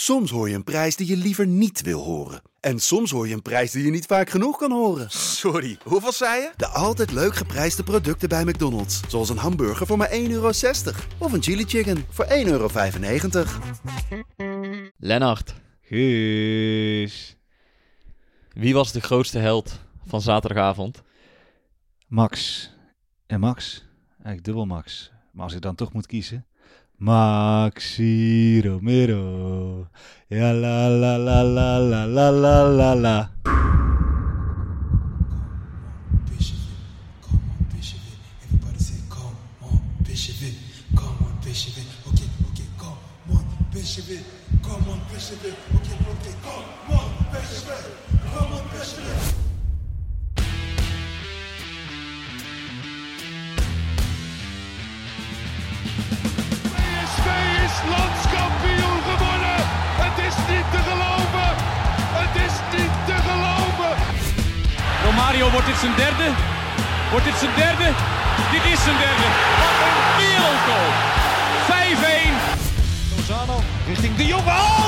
Soms hoor je een prijs die je liever niet wil horen. En soms hoor je een prijs die je niet vaak genoeg kan horen. Sorry, hoeveel zei je? De altijd leuk geprijsde producten bij McDonald's. Zoals een hamburger voor maar 1,60 euro. Of een chili chicken voor 1,95 euro. Lennart, Guus. wie was de grootste held van zaterdagavond? Max. En Max. Eigenlijk dubbel Max. Maar als ik dan toch moet kiezen. Maxi Romero. Ja la la la la la la la la la. Come on, Bishop landskampioen geworden. Het is niet te geloven. Het is niet te geloven. Romario, wordt dit zijn derde? Wordt dit zijn derde? Dit is zijn derde. Wat een wereldgoal. 5-1. Lozano richting De Jong! Oh,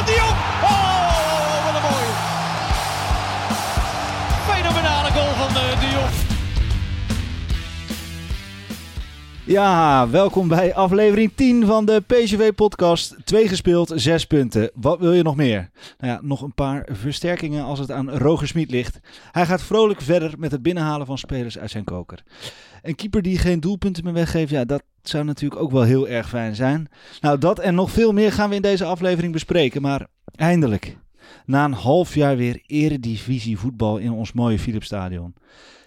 Ja, welkom bij aflevering 10 van de PSV-podcast. Twee gespeeld, zes punten. Wat wil je nog meer? Nou ja, nog een paar versterkingen als het aan Roger Smit ligt. Hij gaat vrolijk verder met het binnenhalen van spelers uit zijn koker. Een keeper die geen doelpunten meer weggeeft, ja, dat zou natuurlijk ook wel heel erg fijn zijn. Nou, dat en nog veel meer gaan we in deze aflevering bespreken. Maar eindelijk, na een half jaar weer eredivisie voetbal in ons mooie Philipsstadion.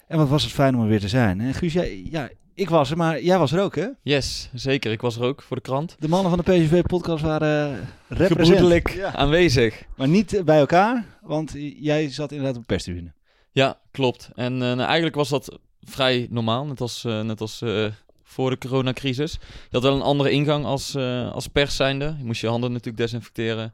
En wat was het fijn om er weer te zijn. Guus, jij, ja, ik was er, maar jij was er ook, hè? Yes, zeker. Ik was er ook voor de krant. De mannen van de PSV-podcast waren uh. Gebroedelijk Ja. aanwezig. Maar niet bij elkaar, want jij zat inderdaad op de perstribune. Ja, klopt. En eh, nou, eigenlijk was dat vrij normaal, net als, eh, net als eh, voor de coronacrisis. Je had wel een andere ingang als, eh, als pers zijnde. Je moest je handen natuurlijk desinfecteren.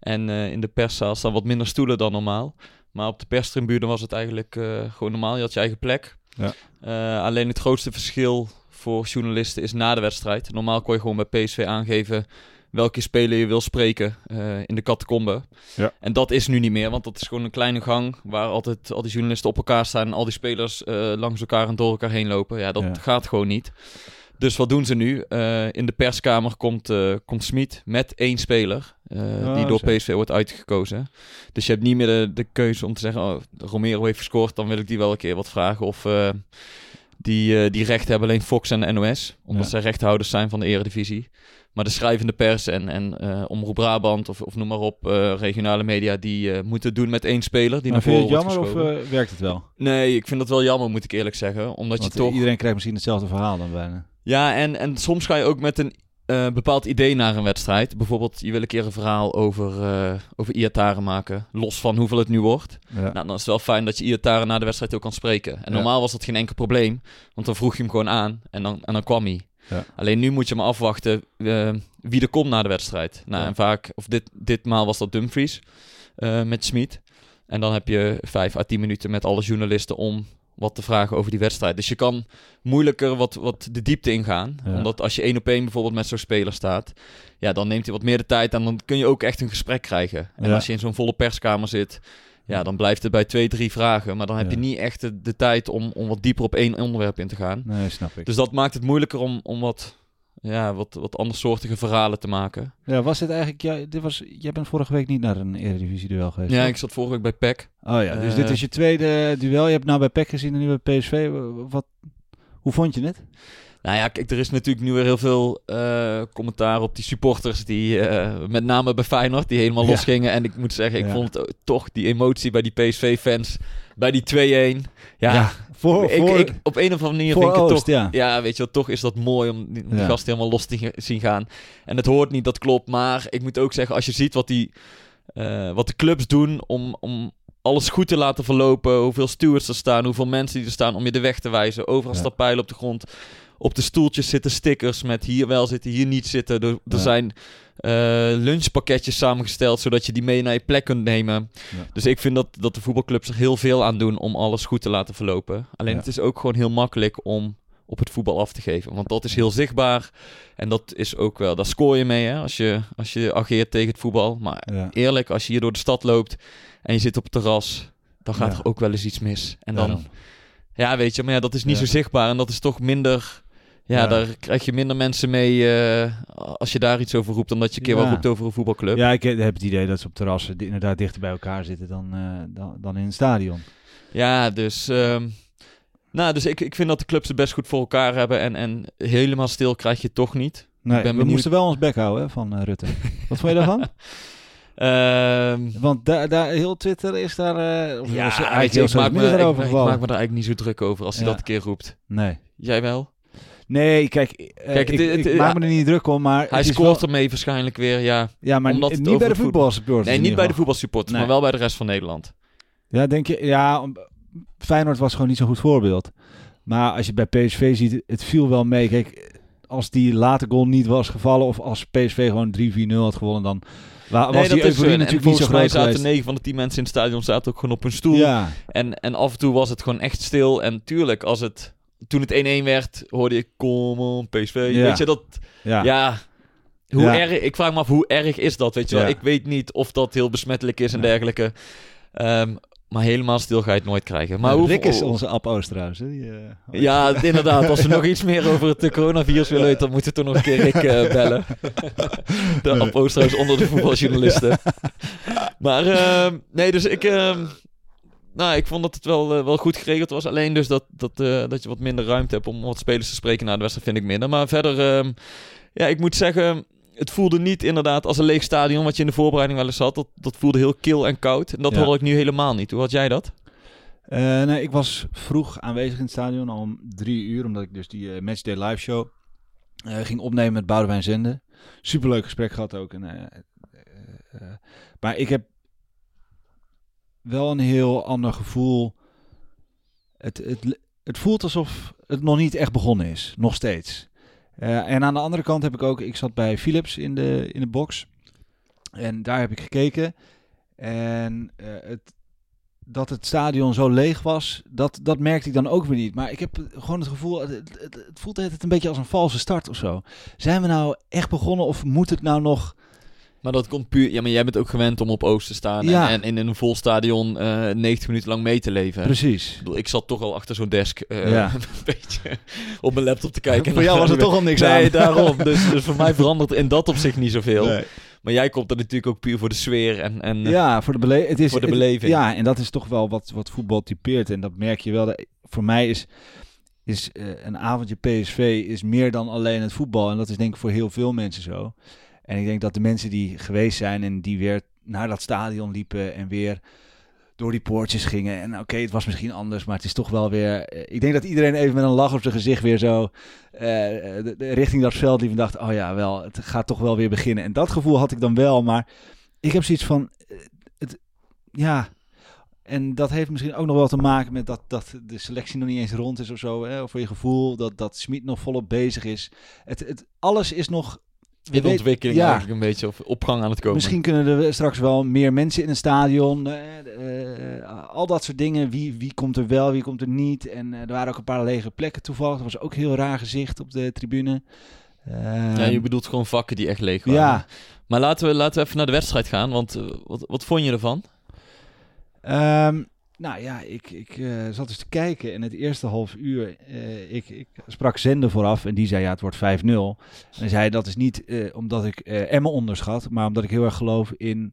En eh, in de perszaal staan wat minder stoelen dan normaal. Maar op de perstribune was het eigenlijk eh, gewoon normaal. Je had je eigen plek. Ja. Eh, alleen het grootste verschil voor journalisten is na de wedstrijd. Normaal kon je gewoon bij PSV aangeven welke speler je wil spreken eh, in de catacombe. Ja. En dat is nu niet meer, want dat is gewoon een kleine gang waar altijd al die journalisten op elkaar staan en al die spelers eh, langs elkaar en door elkaar heen lopen. Ja, dat Ja. gaat gewoon niet. Dus wat doen ze nu? Eh, in de perskamer komt, eh komt Smit met één speler eh, Oh, die door zo. PSV wordt uitgekozen. Dus je hebt niet meer de, de keuze om te zeggen, oh, Romero heeft gescoord, dan wil ik die wel een keer wat vragen. Of die, die rechten hebben alleen Fox en NOS, omdat Ja. zij rechtenhouders zijn van de eredivisie. Maar de schrijvende pers en, en Omroep Brabant of, of noem maar op, regionale media, die moeten doen met één speler. Die maar naar vind je voren het wordt jammer of werkt het wel? Nee, ik vind dat wel jammer, moet ik eerlijk zeggen. Omdat Want je toch... iedereen krijgt misschien hetzelfde verhaal dan bijna. Ja, en, en soms ga je ook met een eh, bepaald idee naar een wedstrijd. Bijvoorbeeld, je wil een keer een verhaal over, eh over Iataren maken. Los van hoeveel het nu wordt. Ja. Nou, dan is het wel fijn dat je Iataren na de wedstrijd ook kan spreken. En Ja. normaal was dat geen enkel probleem. Want dan vroeg je hem gewoon aan en dan, en dan kwam hij. Ja. Alleen nu moet je maar afwachten eh, wie er komt na de wedstrijd. Nou, en vaak, of dit, ditmaal was dat Dumfries met Smit. En dan heb je vijf à tien minuten met alle journalisten om wat te vragen over die wedstrijd. Dus je kan moeilijker wat, wat de diepte ingaan. Ja. Omdat als je één op één bijvoorbeeld met zo'n speler staat, ja, dan neemt hij wat meer de tijd en dan kun je ook echt een gesprek krijgen. En Ja. als je in zo'n volle perskamer zit, ja, dan blijft het bij twee, drie vragen. Maar dan heb Ja. je niet echt de, de tijd om, om wat dieper op één onderwerp in te gaan. Nee, snap ik. Dus dat maakt het moeilijker om, om wat, ja, wat, wat andersoortige verhalen te maken. Ja, was dit eigenlijk... Ja, dit was, jij bent vorige week niet naar een Eredivisie-duel geweest, Ja, ik zat vorige week bij PEC. Oh ja, dus Eh, dit is je tweede duel. Je hebt nou bij PEC gezien en nu bij PSV. Wat, hoe vond je het? Nou ja, kijk, er is natuurlijk nu weer heel veel eh, commentaar op die supporters die, eh, met name bij Feyenoord, die helemaal Ja. losgingen. En ik moet zeggen, ik Ja. vond het toch die emotie bij die PSV-fans, bij die 2-1. Ja, voor, ik, voor, ik, op een of andere manier vind ik het Oost, toch... ja. Ja, weet je wel, toch is dat mooi om die, gasten helemaal los te zien gaan. En het hoort niet, dat klopt. Maar ik moet ook zeggen, als je ziet wat, die, eh, wat de clubs doen om, om alles goed te laten verlopen, hoeveel stewards er staan, hoeveel mensen die er staan om je de weg te wijzen. Overal Ja. staat pijlen op de grond. Op de stoeltjes zitten stickers met hier wel zitten, hier niet zitten. Er, er Ja. zijn eh, lunchpakketjes samengesteld, zodat je die mee naar je plek kunt nemen. Ja. Dus ik vind dat, dat de voetbalclubs er heel veel aan doen om alles goed te laten verlopen. Alleen Ja. het is ook gewoon heel makkelijk om op het voetbal af te geven. Want dat is heel zichtbaar. En dat is ook wel, daar scoor je mee hè, als, je, als je ageert tegen het voetbal. Maar Ja. eerlijk, als je hier door de stad loopt en je zit op het terras, dan gaat er ook wel eens iets mis. En dan, ja, weet je, maar ja, dat is niet zo zichtbaar en dat is toch minder. Ja, daar krijg je minder mensen mee eh, als je daar iets over roept dan dat je een keer wat roept over een voetbalclub. Ja, ik heb het idee dat ze op terrassen inderdaad dichter bij elkaar zitten dan, eh, dan, dan in het stadion. Ja, dus, ehm, nou, dus ik, ik vind dat de clubs het best goed voor elkaar hebben. En, en helemaal stil krijg je het toch niet. Nee, ben we moesten wel ons bek houden hè, van eh, Rutte. Wat vond je daarvan? Ehm, Want daar, daar, heel Twitter is daar... of ja, is weet eigenlijk je, heel ik, maak me, media ik, erover ik gevallen? maak me daar eigenlijk niet zo druk over als hij Ja. dat een keer roept. Nee. Jij wel? Nee, kijk, eh, Kijk, ik, het- ik maak me er niet druk om, maar... Hij scoort wel- ermee waarschijnlijk weer, ja. Ja, maar omdat niet bij de voetbalsupporters Nee, niet bij de voetbalsupporters, Nee. maar wel bij de rest van Nederland. Ja, denk je... Ja, Feyenoord was gewoon niet zo'n goed voorbeeld. Maar als je bij PSV ziet, het viel wel mee. Kijk, als die late goal niet was gevallen... of als PSV gewoon 3-4-0 had gewonnen... dan wa- was Nee, die dat is euforie. En natuurlijk niet zo groot zaten geweest. 9 van de 10 mensen in het stadion zaten ook gewoon op hun stoel. Ja, En, en af en toe was het gewoon echt stil. En tuurlijk, als het, toen het 1-1 werd, hoorde ik, kom on, PSV. Ja. Weet je, dat, ja. ja... Hoe erg, ik vraag me af, hoe erg is dat? Weet je wel, ik weet niet of dat heel besmettelijk is en dergelijke. Ehm, maar helemaal stil ga je het nooit krijgen. Maar hoe, Rick is onze App Oost trouwens. hè, die, eh, Ja, inderdaad. Als we nog iets meer over het coronavirus willen weten, dan moeten we toch nog een keer Rick eh, bellen. De Oosterhuis onder de voetbaljournalisten. maar ehm, nee, dus ik... nou, ik vond dat het wel, eh, wel goed geregeld was. Alleen dus dat, dat, eh, dat je wat minder ruimte hebt om wat spelers te spreken na de wedstrijd vind ik minder. Maar verder, ehm, ja, ik moet zeggen, het voelde niet inderdaad als een leeg stadion wat je in de voorbereiding wel eens had. Dat, dat voelde heel kil en koud. En dat Ja. hoorde ik nu helemaal niet. Hoe had jij dat? Eh, nee, ik was vroeg aanwezig in het stadion, al om drie uur, omdat ik dus die Matchday live show ging opnemen met Boudewijn Zenden. Superleuk gesprek gehad ook. En, maar ik heb wel een heel ander gevoel. Het, het, het voelt alsof het nog niet echt begonnen is, nog steeds. Eh, en aan de andere kant heb ik ook, ik zat bij Philips in de, in de box. En daar heb ik gekeken. En eh, het, dat het stadion zo leeg was, dat, dat merkte ik dan ook weer niet. Maar ik heb gewoon het gevoel, het, het, voelt het een beetje als een valse start of zo. Zijn we nou echt begonnen of moet het nou nog... Maar dat komt puur... Ja, maar jij bent ook gewend om op Oost te staan Ja. en, en in een vol stadion eh 90 minuten lang mee te leven. Precies. Ik, bedoel, ik zat toch al achter zo'n desk eh, Ja. een beetje op mijn laptop te kijken. Voor jou was er toch al niks nee, aan. daarom. Dus, dus voor mij verandert in dat opzicht niet zoveel. Nee. Maar jij komt er natuurlijk ook puur voor de sfeer en... en Ja, voor de, bele het is, Voor de het- beleving. ja, en dat is toch wel wat, wat voetbal typeert. En dat merk je wel. Dat- Voor mij is, is eh, een avondje PSV is meer dan alleen het voetbal. En dat is denk ik voor heel veel mensen zo. En ik denk dat de mensen die geweest zijn en die weer naar dat stadion liepen en weer door die poortjes gingen. En oké, het was misschien anders, maar het is toch wel weer... eh, ik denk dat iedereen even met een lach op zijn gezicht weer zo eh, de- richting dat veld liep en dacht... Oh ja, wel, het gaat toch wel weer beginnen. En dat gevoel had ik dan wel, maar ik heb zoiets van... eh, Het, ja, en dat heeft misschien ook nog wel te maken met dat, dat de selectie nog niet eens rond is of zo. Hè? Of voor je gevoel dat, dat Smit nog volop bezig is. Het, het, alles is nog... in ontwikkeling ja. eigenlijk een beetje, of op gang aan het komen. Misschien kunnen er straks wel meer mensen in een stadion. eh, eh, al dat soort dingen. Wie, wie komt er wel, wie komt er niet. En eh, er waren ook een paar lege plekken toevallig. Er was ook heel raar gezicht op de tribune. Ja, Ehm, je bedoelt gewoon vakken die echt leeg waren. ja, Maar laten we, laten we even naar de wedstrijd gaan, want wat, wat vond je ervan? Ehm, nou ja, ik, ik eh, zat eens te kijken en het eerste half uur, eh, ik, ik sprak Zende vooraf en die zei ja, het wordt 5-0. En hij zei dat is niet eh, omdat ik Emmen onderschat, maar omdat ik heel erg geloof in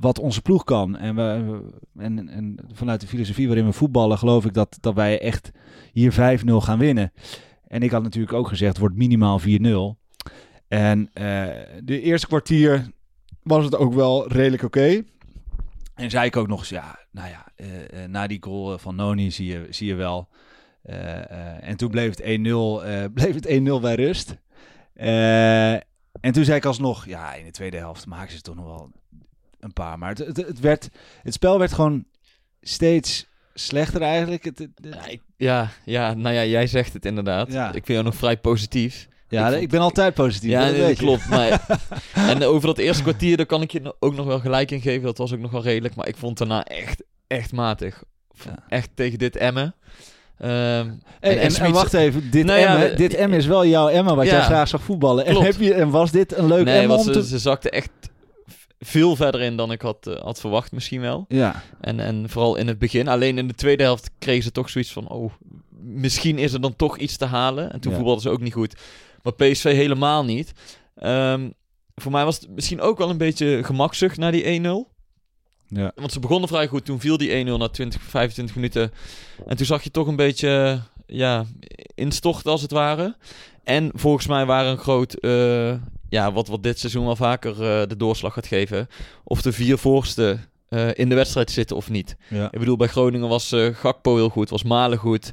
wat onze ploeg kan. En, we, en, en vanuit de filosofie waarin we voetballen geloof ik dat, dat wij echt hier 5-0 gaan winnen. En ik had natuurlijk ook gezegd, het wordt minimaal 4-0. En de eerste kwartier was het ook wel redelijk oké. En zei ik ook nog eens, ja, nou ja, eh, eh, na die goal eh, van Noni zie je, zie je wel. En toen bleef het 1-0, eh, bleef het 1-0 bij rust. En toen zei ik alsnog, ja, in de tweede helft maken ze toch nog wel een paar. Maar het, het, het, werd, het spel werd gewoon steeds slechter eigenlijk. Het, het- het- Ja, ik- ja, ja, nou ja, jij zegt het inderdaad. Ja. Ik vind jou nog vrij positief. Ja, ik ben altijd positief. Ja, nee, dat klopt. Maar, en over dat eerste kwartier, daar kan ik je ook nog wel gelijk in geven. Dat was ook nog wel redelijk. Maar ik vond daarna echt, echt matig. Ja. Echt tegen dit Emmen. Hey, en- en, en en, Smit- wacht even, dit, Nou Emmen, we- dit Emmen is wel jouw Emma wat Ja. jij graag zag voetballen. En, heb je, en was dit een leuk nee, Emmen om ze, te... ze zakte echt veel verder in dan ik had, eh, had verwacht misschien wel. Ja, En, en vooral in het begin. Alleen in de tweede helft kregen ze toch zoiets van... Oh, misschien is er dan toch iets te halen. En toen Ja. voetbalden ze ook niet goed. Maar PSV helemaal niet. Ehm, voor mij was het misschien ook wel een beetje gemakzucht naar die 1-0. ja. Want ze begonnen vrij goed. Toen viel die 1-0 na 20, 25 minuten. En toen zag je toch een beetje ja, instorten als het ware. En volgens mij waren een groot... eh, ja, wat, wat dit seizoen wel vaker eh, de doorslag gaat geven. Of de vier voorste eh, in de wedstrijd zitten of niet. ja. Ik bedoel, bij Groningen was eh, Gakpo heel goed, was Malen goed.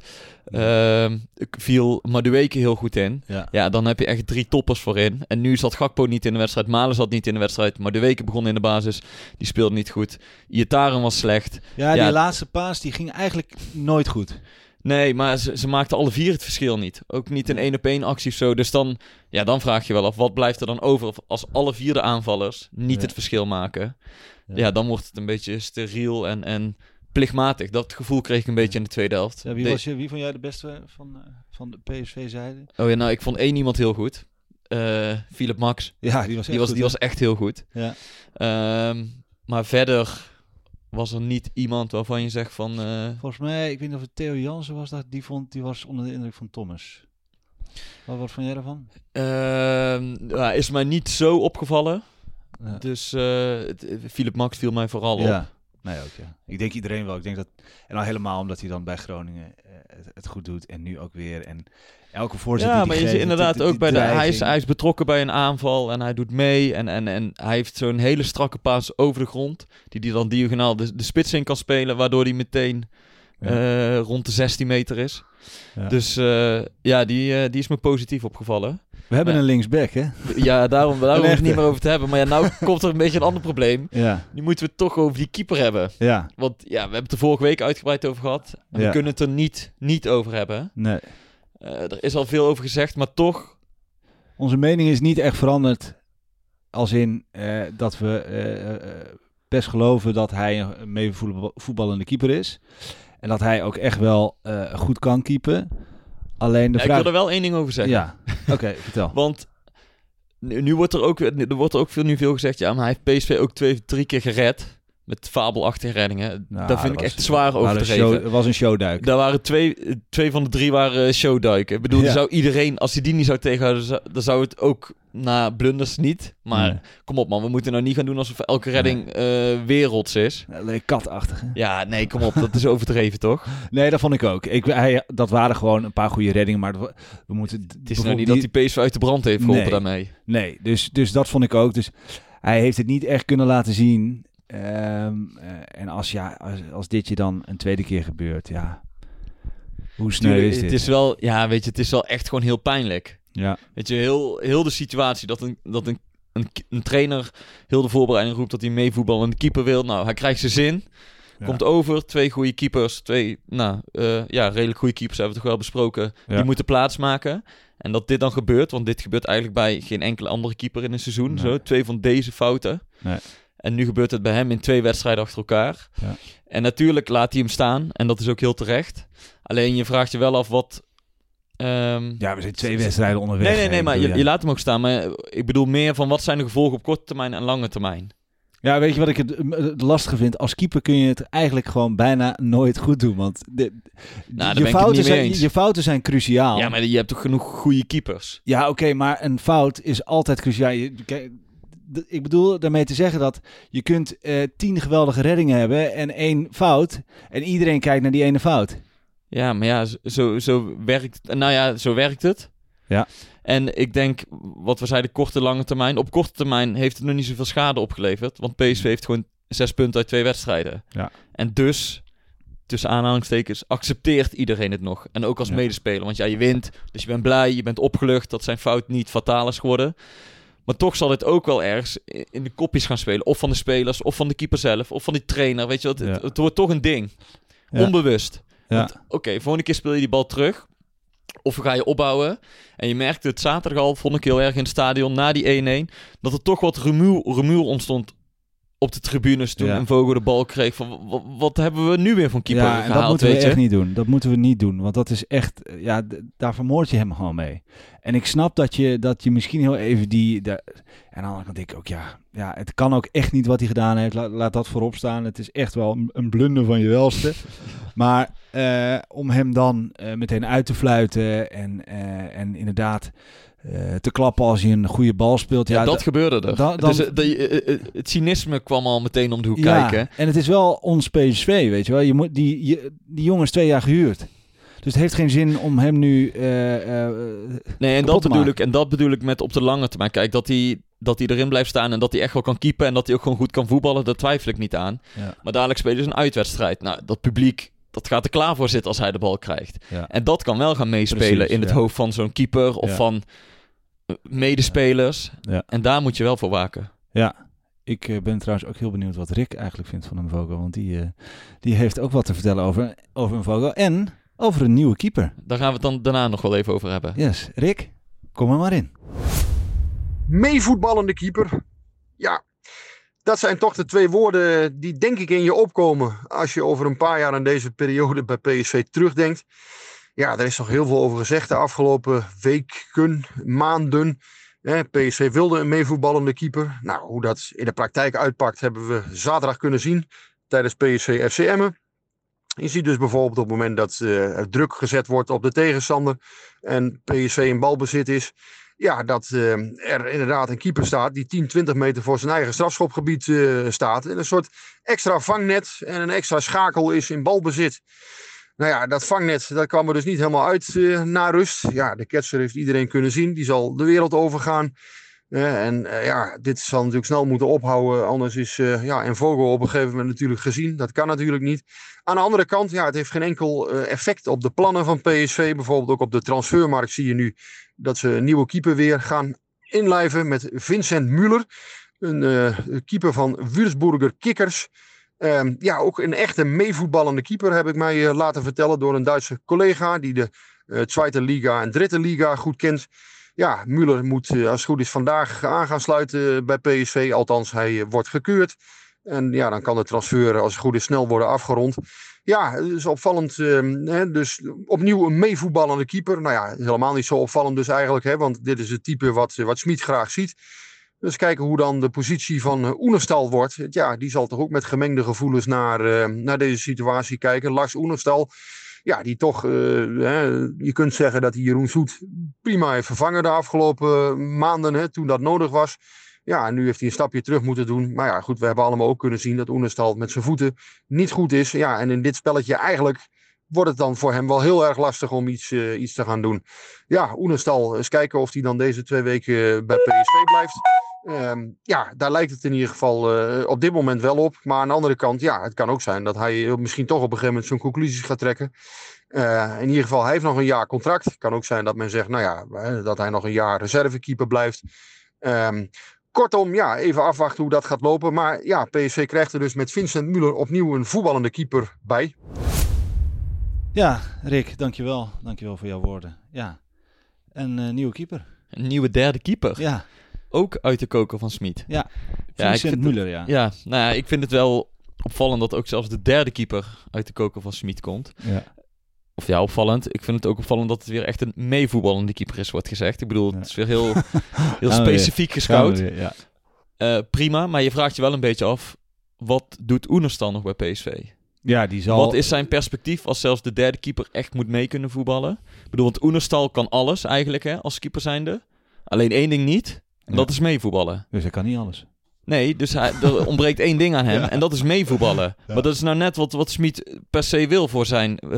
Ik viel Madueke heel goed in. Ja. Ja, dan heb je echt drie toppers voorin. En nu zat Gakpo niet in de wedstrijd, Malen zat niet in de wedstrijd. Madueke begon in de basis, die speelde niet goed. Iataren was slecht. ja, die Ja. laatste paas die ging eigenlijk nooit goed. Nee, maar ze, ze maakten alle vier het verschil niet. Ook niet een één op één actie of zo. Dus dan, ja, dan vraag je wel af, wat blijft er dan over als alle vier de aanvallers niet Ja. het verschil maken? Ja. Ja. dan wordt het een beetje steriel en, en plichtmatig. Dat gevoel kreeg ik een beetje in de tweede helft. Ja, wie, was je, wie vond jij de beste van, eh, van de PSV-zijde? Oh ja, nou, ik vond één iemand heel goed. Eh Philip Max. Ja, die was echt Die was, goed, die hè? was echt heel goed. Ja. Ehm, maar verder was er niet iemand waarvan je zegt van... eh, Volgens mij, ik weet niet of het Theo Jansen was, dat, die, vond, die was onder de indruk van Thomas. Wat, wat vond jij daarvan? ehm, ja, is mij niet zo opgevallen. Ja. Dus eh, het- Philip Max viel mij vooral op. Ja, nee ook ja. Ik denk iedereen wel. Ik denk dat, en al helemaal omdat hij dan bij Groningen eh, het, het goed doet en nu ook weer. En elke voorzet Ja, die maar die geeft, inderdaad die- ook bij de... Hij is, hij is betrokken bij een aanval en hij doet mee. En, en, en hij heeft zo'n hele strakke paas over de grond. Die hij dan diagonaal de, de spits in kan spelen. Waardoor hij meteen Ja. eh, rond de 16 meter is. Ja. Dus eh, ja, die, eh, die is me positief opgevallen. We hebben Ja. een linksback, hè? Ja, daarom, daar hoef ik het niet meer over te hebben. Maar ja, nou komt er een beetje een ander probleem. Ja, Nu moeten we het toch over die keeper hebben. ja, Want ja, we hebben het er vorige week uitgebreid over gehad. En Ja. we kunnen het er niet, niet over hebben. nee. Eh, er is al veel over gezegd, maar toch... Onze mening is niet echt veranderd. Als in eh, dat we eh, best geloven dat hij een mee voetbal- voetballende keeper is. En dat hij ook echt wel goed kan keepen. Alleen de Ja, ik wil er wel één ding over zeggen. Ja, oké, vertel. Want nu, nu wordt er ook, er wordt er ook veel, nu veel gezegd, ja, maar hij heeft PSV ook twee, drie keer gered. Met fabelachtige reddingen. Nou, dat vind ik was- echt zwaar overdreven. Het was een showduik. Daar waren twee, twee van de drie waren eh, showduiken. Ik bedoel, Ja. zou iedereen, als hij die niet zou tegenhouden, zou- dan zou het ook na blunders niet. Maar Nee. kom op man, we moeten nou niet gaan doen alsof elke redding eh werelds is. Katachtig. hè? Ja, nee, kom op, dat is overdreven toch? Nee, dat vond ik ook. Ik, hij, dat waren gewoon een paar goede reddingen, maar we, moeten... Het is nou niet dat hij PSV uit de brand heeft geholpen Nee. daarmee. Nee, dus, dus dat vond ik ook. Dus hij heeft het niet echt kunnen laten zien. Ehm, eh, en als, ja, als, als dit je dan een tweede keer gebeurt, ja... Hoe Tuurlijk, is dit? het is wel, ja, weet je, het is wel echt gewoon heel pijnlijk. Ja, Weet je, heel, heel de situatie dat een, dat een, een, een trainer heel de voorbereiding roept dat hij meevoetbal en de keeper wil. Nou, hij krijgt zijn zin. Ja. Komt over, twee goede keepers, twee, nou, eh, ja, redelijk goede keepers hebben we toch wel besproken. Ja. Die moeten plaatsmaken. En dat dit dan gebeurt, want dit gebeurt eigenlijk bij geen enkele andere keeper in een seizoen. Nee. Zo, twee van deze fouten. Nee. En nu gebeurt het bij hem in twee wedstrijden achter elkaar. Ja. En natuurlijk laat hij hem staan. En dat is ook heel terecht. Alleen je vraagt je wel af wat... ehm, ja we zijn twee wedstrijden onderweg. Nee, nee, nee, maar je, laat hem ook staan. Maar ik bedoel meer van wat zijn de gevolgen op korte termijn en lange termijn. Ja, weet je wat ik het, het lastige vind? Als keeper kun je het eigenlijk gewoon bijna nooit goed doen. Want de, daar je, fouten zijn, je fouten zijn cruciaal. Ja, maar je hebt toch genoeg goede keepers. Ja, oké, maar een fout is altijd cruciaal. Je, ik bedoel daarmee te zeggen dat je kunt eh, tien geweldige reddingen hebben en één fout. En iedereen kijkt naar die ene fout. Ja, maar ja, zo, zo werkt het. Nou ja, zo werkt het. Ja. En ik denk, wat we zeiden, korte, lange termijn. Op korte termijn heeft het nog niet zoveel schade opgeleverd. Want PSV heeft gewoon zes punten uit twee wedstrijden. Ja. En dus, tussen aanhalingstekens, accepteert iedereen het nog. En ook als Ja. medespeler. Want ja, je wint, dus je bent blij, je bent opgelucht dat zijn fout niet fataal is geworden. Maar toch zal dit ook wel ergens in de kopjes gaan spelen. Of van de spelers, of van de keeper zelf, of van die trainer. Weet je wat, het, het wordt toch een ding. Onbewust. Oké, volgende keer speel je die bal terug. Of ga je opbouwen. En je merkte het zaterdag al, vond ik heel erg in het stadion, na die 1-1, dat er toch wat rumoer, rumoer ontstond op de tribunes toen Ja. een Vogel de bal kreeg. Van, wat, wat hebben we nu weer van keeper ja, en gehaald, dat moeten weet we je? echt niet doen. Dat moeten we niet doen. Want dat is echt, ja, daar vermoord je hem gewoon mee. En ik snap dat je, dat je misschien heel even die. De, en kant denk ik ook, ja, ja, het kan ook echt niet wat hij gedaan heeft. Laat, laat dat voorop staan. Het is echt wel een, blunder van je welste. maar eh, om hem dan eh, meteen uit te fluiten en, eh, en inderdaad te klappen als hij een goede bal speelt. Ja, Ja, dat da- gebeurde er. da- dan- dus, eh, de- eh, eh, het cynisme kwam al meteen om de hoek ja, kijken. en het is wel ons PSV, weet je wel. Je moet, die, je, die jongen is twee jaar gehuurd. Dus het heeft geen zin om hem nu... eh, eh, Nee, en dat, te bedoel maken. ik, en dat bedoel ik met op de lange termijn. Kijk, dat hij, dat hij erin blijft staan en dat hij echt wel kan keepen... en dat hij ook gewoon goed kan voetballen, daar twijfel ik niet aan. Ja. Maar dadelijk spelen ze een uitwedstrijd. Nou, dat publiek, dat gaat er klaar voor zitten als hij de bal krijgt. ja. En dat kan wel gaan meespelen Precies, in het ja. hoofd van zo'n keeper of Ja. van eh, medespelers. Ja. En daar moet je wel voor waken. ja, ik eh, ben trouwens ook heel benieuwd wat Rick eigenlijk vindt van een Vogel. Want die, eh, die heeft ook wat te vertellen over, over een Vogel. En over een nieuwe keeper. Daar gaan we het dan daarna nog wel even over hebben. Yes, Rick, kom er maar in. meevoetballende keeper. Ja, dat zijn toch de twee woorden die denk ik in je opkomen als je over een paar jaar aan deze periode bij PSV terugdenkt. Ja, er is nog heel veel over gezegd de afgelopen weken, maanden. PSV wilde een meevoetballende keeper. Nou, hoe dat in de praktijk uitpakt hebben we zaterdag kunnen zien tijdens PSV FC Emmen. Je ziet dus bijvoorbeeld op het moment dat eh, er druk gezet wordt op de tegenstander en PSV in balbezit is, ja, dat eh, er inderdaad een keeper staat die 10, 20 meter voor zijn eigen strafschopgebied eh, staat. En een soort extra vangnet en een extra schakel is in balbezit. Nou ja, dat vangnet dat kwam er dus niet helemaal uit eh, na rust. Ja, de ketser heeft iedereen kunnen zien. Die zal de wereld overgaan. Eh, en eh, ja, dit zal natuurlijk snel moeten ophouden. Anders is eh, ja, en Vogel op een gegeven moment natuurlijk gezien. Dat kan natuurlijk niet. Aan de andere kant, ja, het heeft geen enkel effect op de plannen van PSV. Bijvoorbeeld ook op de transfermarkt zie je nu dat ze een nieuwe keeper weer gaan inlijven met Vincent Müller. Een keeper van Würzburger Kickers. Ehm, ja, ook een echte meevoetballende keeper heb ik mij eh, laten vertellen door een Duitse collega die de eh Tweede Liga en Dritte Liga goed kent. Ja, Müller moet eh, als het goed is vandaag aan gaan sluiten bij PSV. Althans, hij wordt gekeurd. En ja, dan kan de transfer als het goed is snel worden afgerond. Ja, het is opvallend. ehm, hè, dus opnieuw een meevoetballende keeper. Nou ja, helemaal niet zo opvallend dus eigenlijk. Hè, want dit is het type wat, wat Smit graag ziet. Dus kijken hoe dan de positie van eh, Oenerstal wordt. Ja, die zal toch ook met gemengde gevoelens naar, eh, naar deze situatie kijken. Lars Oenerstal, ja, die toch, eh, hè, je kunt zeggen dat hij Jeroen Zoet prima heeft vervangen de afgelopen maanden, hè, toen dat nodig was. Ja, en nu heeft hij een stapje terug moeten doen. Maar ja, goed, we hebben allemaal ook kunnen zien dat Oenerstal met zijn voeten niet goed is. Ja, en in dit spelletje eigenlijk wordt het dan voor hem wel heel erg lastig om iets, iets te gaan doen. Ja, Oenerstal, eens kijken of hij dan deze twee weken bij PSV blijft. Ehm, ja, daar lijkt het in ieder geval eh, op dit moment wel op. Maar aan de andere kant, ja, het kan ook zijn dat hij eh, misschien toch op een gegeven moment zijn conclusies gaat trekken. Eh, in ieder geval, hij heeft nog een jaar contract. Het kan ook zijn dat men zegt, nou ja, dat hij nog een jaar reservekeeper blijft. Ehm, kortom, ja, even afwachten hoe dat gaat lopen. Maar ja, PSV krijgt er dus met Vincent Müller opnieuw een voetballende keeper bij. Ja, Rick, dankjewel. Dankjewel voor jouw woorden. Ja, een nieuwe keeper. Een nieuwe derde keeper. Ja, Ook uit de koker van Smit. ja. Vincent vind het- Müller, ja. Ja, nou ja, ik vind het wel opvallend dat ook zelfs de derde keeper uit de koker van Smit komt. ja. Of ja, opvallend. Ik vind het ook opvallend dat het weer echt een meevoetballende keeper is, wordt gezegd. Ik bedoel, Ja. het is weer heel, heel specifiek weer, Ja. Eh, prima, maar je vraagt je wel een beetje af, wat doet Oenerstal nog bij PSV? ja, die zal... Wat is zijn perspectief als zelfs de derde keeper echt moet mee kunnen voetballen? Ik bedoel, want Oenerstal kan alles eigenlijk, hè, als keeper zijnde. Alleen één ding niet, en Ja. dat is meevoetballen. Dus hij kan niet alles. Nee, dus hij, er ontbreekt één ding aan hem Ja. en dat is meevoetballen. Ja. Maar dat is nou net wat, wat Smit per se wil voor zijn eh,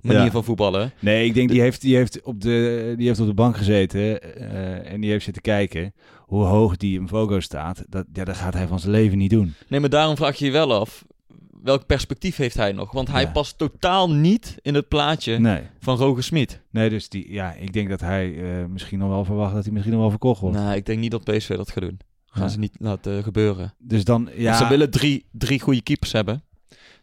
manier Ja. van voetballen. Nee, ik denk die heeft, die heeft, op, de, die heeft op de bank gezeten eh, en die heeft zitten kijken hoe hoog die in Vogo staat. Dat, ja, dat gaat hij van zijn leven niet doen. Nee, maar daarom vraag je je wel af, welk perspectief heeft hij nog? Want hij Ja. past totaal niet in het plaatje Nee. van Roger Smit. Nee, dus die, ja, ik denk dat hij eh, misschien nog wel verwacht dat hij misschien nog wel verkocht wordt. Nou, ik denk niet dat PSV dat gaat doen. Gaan Ja. ze niet laten gebeuren. Dus dan, ja, Want Ze willen drie, drie goede keepers hebben.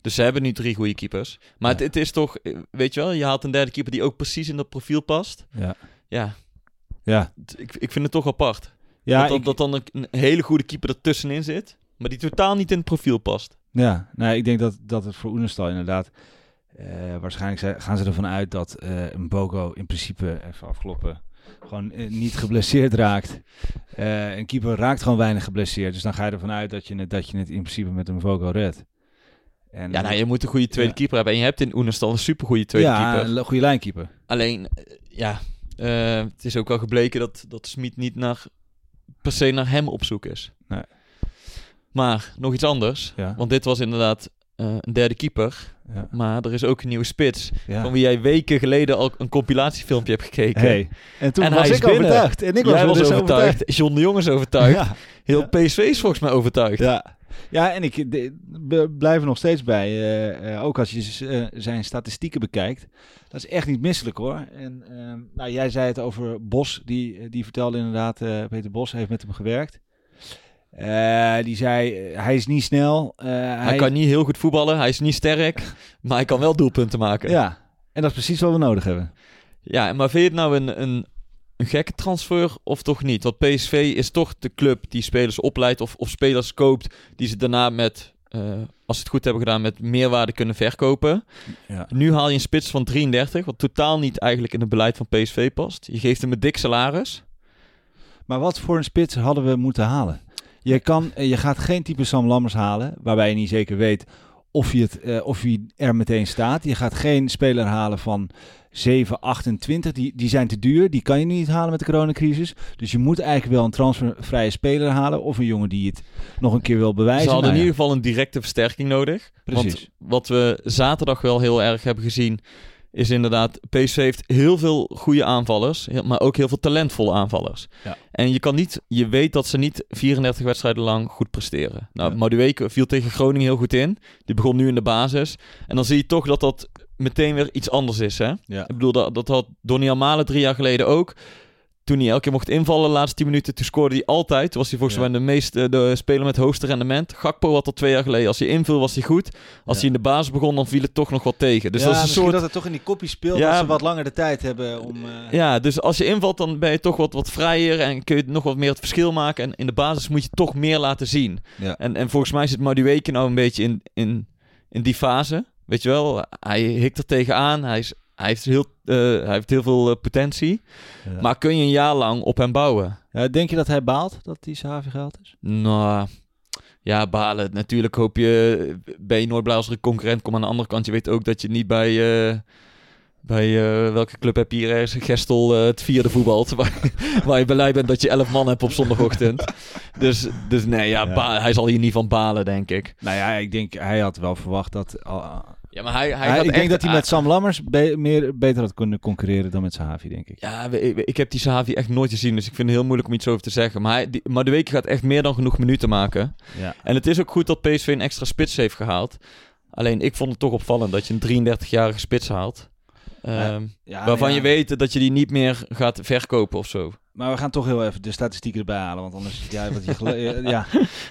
Dus ze hebben nu drie goede keepers. Maar Ja. het, het is toch, eh, weet je wel, je haalt een derde keeper die ook precies in dat profiel past. ja, Ja, ja, ik, ik vind het toch apart. ja dat, ik- dat dan een, een hele goede keeper ertussenin zit. maar die totaal niet in het profiel past. Ja, nou, ik denk dat, dat het voor Oenestal inderdaad... eh, waarschijnlijk zijn- gaan ze ervan uit dat eh een Bogo in principe, even afkloppen, gewoon eh, niet geblesseerd raakt. Een keeper raakt gewoon weinig geblesseerd. Dus dan ga je ervan uit dat je het, dat je het in principe met een Bogo redt. En, Ja, nou, je moet een goede tweede Ja. keeper hebben. En je hebt in Oenestal een supergoeie tweede ja, keeper. een goede lijnkeeper. Alleen, ja, het is ook wel gebleken dat, dat Smit niet naar, per se naar hem op zoek is. Nee. Maar nog iets anders. Ja. Want dit was inderdaad eh, een derde keeper. Ja. Maar er is ook een nieuwe spits. Ja. Van wie jij weken geleden al een compilatiefilmpje hebt gekeken. Hey. En toen En was hij is ik binnen. overtuigd. En ik was, Jij was dus overtuigd. John de Jong is overtuigd. Ja. Heel. PSV is volgens mij overtuigd. Ja. ja, en ik blijf er nog steeds bij. eh, eh, ook als je zijn statistieken bekijkt. Dat is echt niet misselijk hoor. En ehm, nou, jij zei het over Bos. Die, die vertelde inderdaad, Peter Bos heeft met hem gewerkt. Eh, die zei, eh, hij is niet snel. eh, Hij kan niet heel goed voetballen. Hij is niet sterk. maar hij kan wel doelpunten maken. Ja, en dat is precies wat we nodig hebben. Ja, maar vind je het nou een, een, een gekke transfer of toch niet? Want PSV is toch de club die spelers opleidt of, of spelers koopt die ze daarna met, als ze het goed hebben gedaan, met meerwaarde kunnen verkopen. Ja. Nu haal je een spits van 33, wat totaal niet eigenlijk in het beleid van PSV past. Je geeft hem een dik salaris. Maar wat voor een spits hadden we moeten halen? Je, kan, eh, je gaat geen type Sam Lammers halen, waarbij je niet zeker weet of hij, het, eh, of hij er meteen staat. Je gaat geen speler halen van 7, 28. Die, die zijn te duur. Die kan je niet halen met de coronacrisis. Dus je moet eigenlijk wel een transfervrije speler halen. Of een jongen die het nog een keer wil bewijzen. Ze hadden Nou in ja, ieder geval een directe versterking nodig. Precies. Want wat we zaterdag wel heel erg hebben gezien, is inderdaad, PSV heeft heel veel goede aanvallers, maar ook heel veel talentvolle aanvallers. Ja. En je kan niet, je weet dat ze niet 34 wedstrijden lang goed presteren. Nou, Ja. Madueke viel tegen Groningen heel goed in. Die begon nu in de basis. En dan zie je toch dat dat meteen weer iets anders is, hè? Ja. Ik bedoel, dat, dat had Donny Amale drie jaar geleden ook. Toen hij elke keer mocht invallen de laatste 10 minuten, toen scoorde hij altijd. Toen was hij volgens Ja. mij de meeste de speler met het hoogste rendement. Gakpo had al twee jaar geleden. Als hij invul, was hij goed. Als Ja. hij in de basis begon, dan viel het toch nog wat tegen. Dus ja, dat is een misschien soort... dat het toch in die kopie speelt. Ja, dat ze wat langer de tijd hebben om... eh, Ja, dus als je invalt, dan ben je toch wat, wat vrijer en kun je nog wat meer het verschil maken. En in de basis moet je toch meer laten zien. En, en volgens mij zit Madueke nou een beetje in, in, in die fase. Weet je wel, hij hikt er tegenaan. Hij, is, hij, heeft, heel, eh, hij heeft heel veel eh, potentie. Ja. Maar kun je een jaar lang op hem bouwen? Ja, denk je dat hij baalt dat die Sahavi gehaald is? Nou, ja, balen. Natuurlijk hoop je, ben je nooit blij als er een concurrent komt. Aan de andere kant, je weet ook dat je niet bij, eh, bij welke club heb je hier ergens, Gestel, het vierde voetbalt. Waar, waar je blij bent dat je elf man hebt op zondagochtend. Dus, dus nee, ja, Ja. hij zal hier niet van balen, denk ik. Nou ja, ik denk hij had wel verwacht dat... al- Ja, maar hij, hij Hij- ik denk dat hij met Sam Lammers be- meer, beter had kunnen concurreren dan met Sahavi, denk ik. Ja, ik, ik heb die Sahavi echt nooit gezien, dus ik vind het heel moeilijk om iets over te zeggen. Maar, hij, die, maar de week gaat echt meer dan genoeg minuten maken. Ja. En het is ook goed dat PSV een extra spits heeft gehaald. Alleen ik vond het toch opvallend dat je een 33-jarige spits haalt. Ehm, Ja, waarvan je weet dat je die niet meer gaat verkopen of zo. Maar we gaan toch heel even de statistieken erbij halen, want anders... Ja, wat je ja.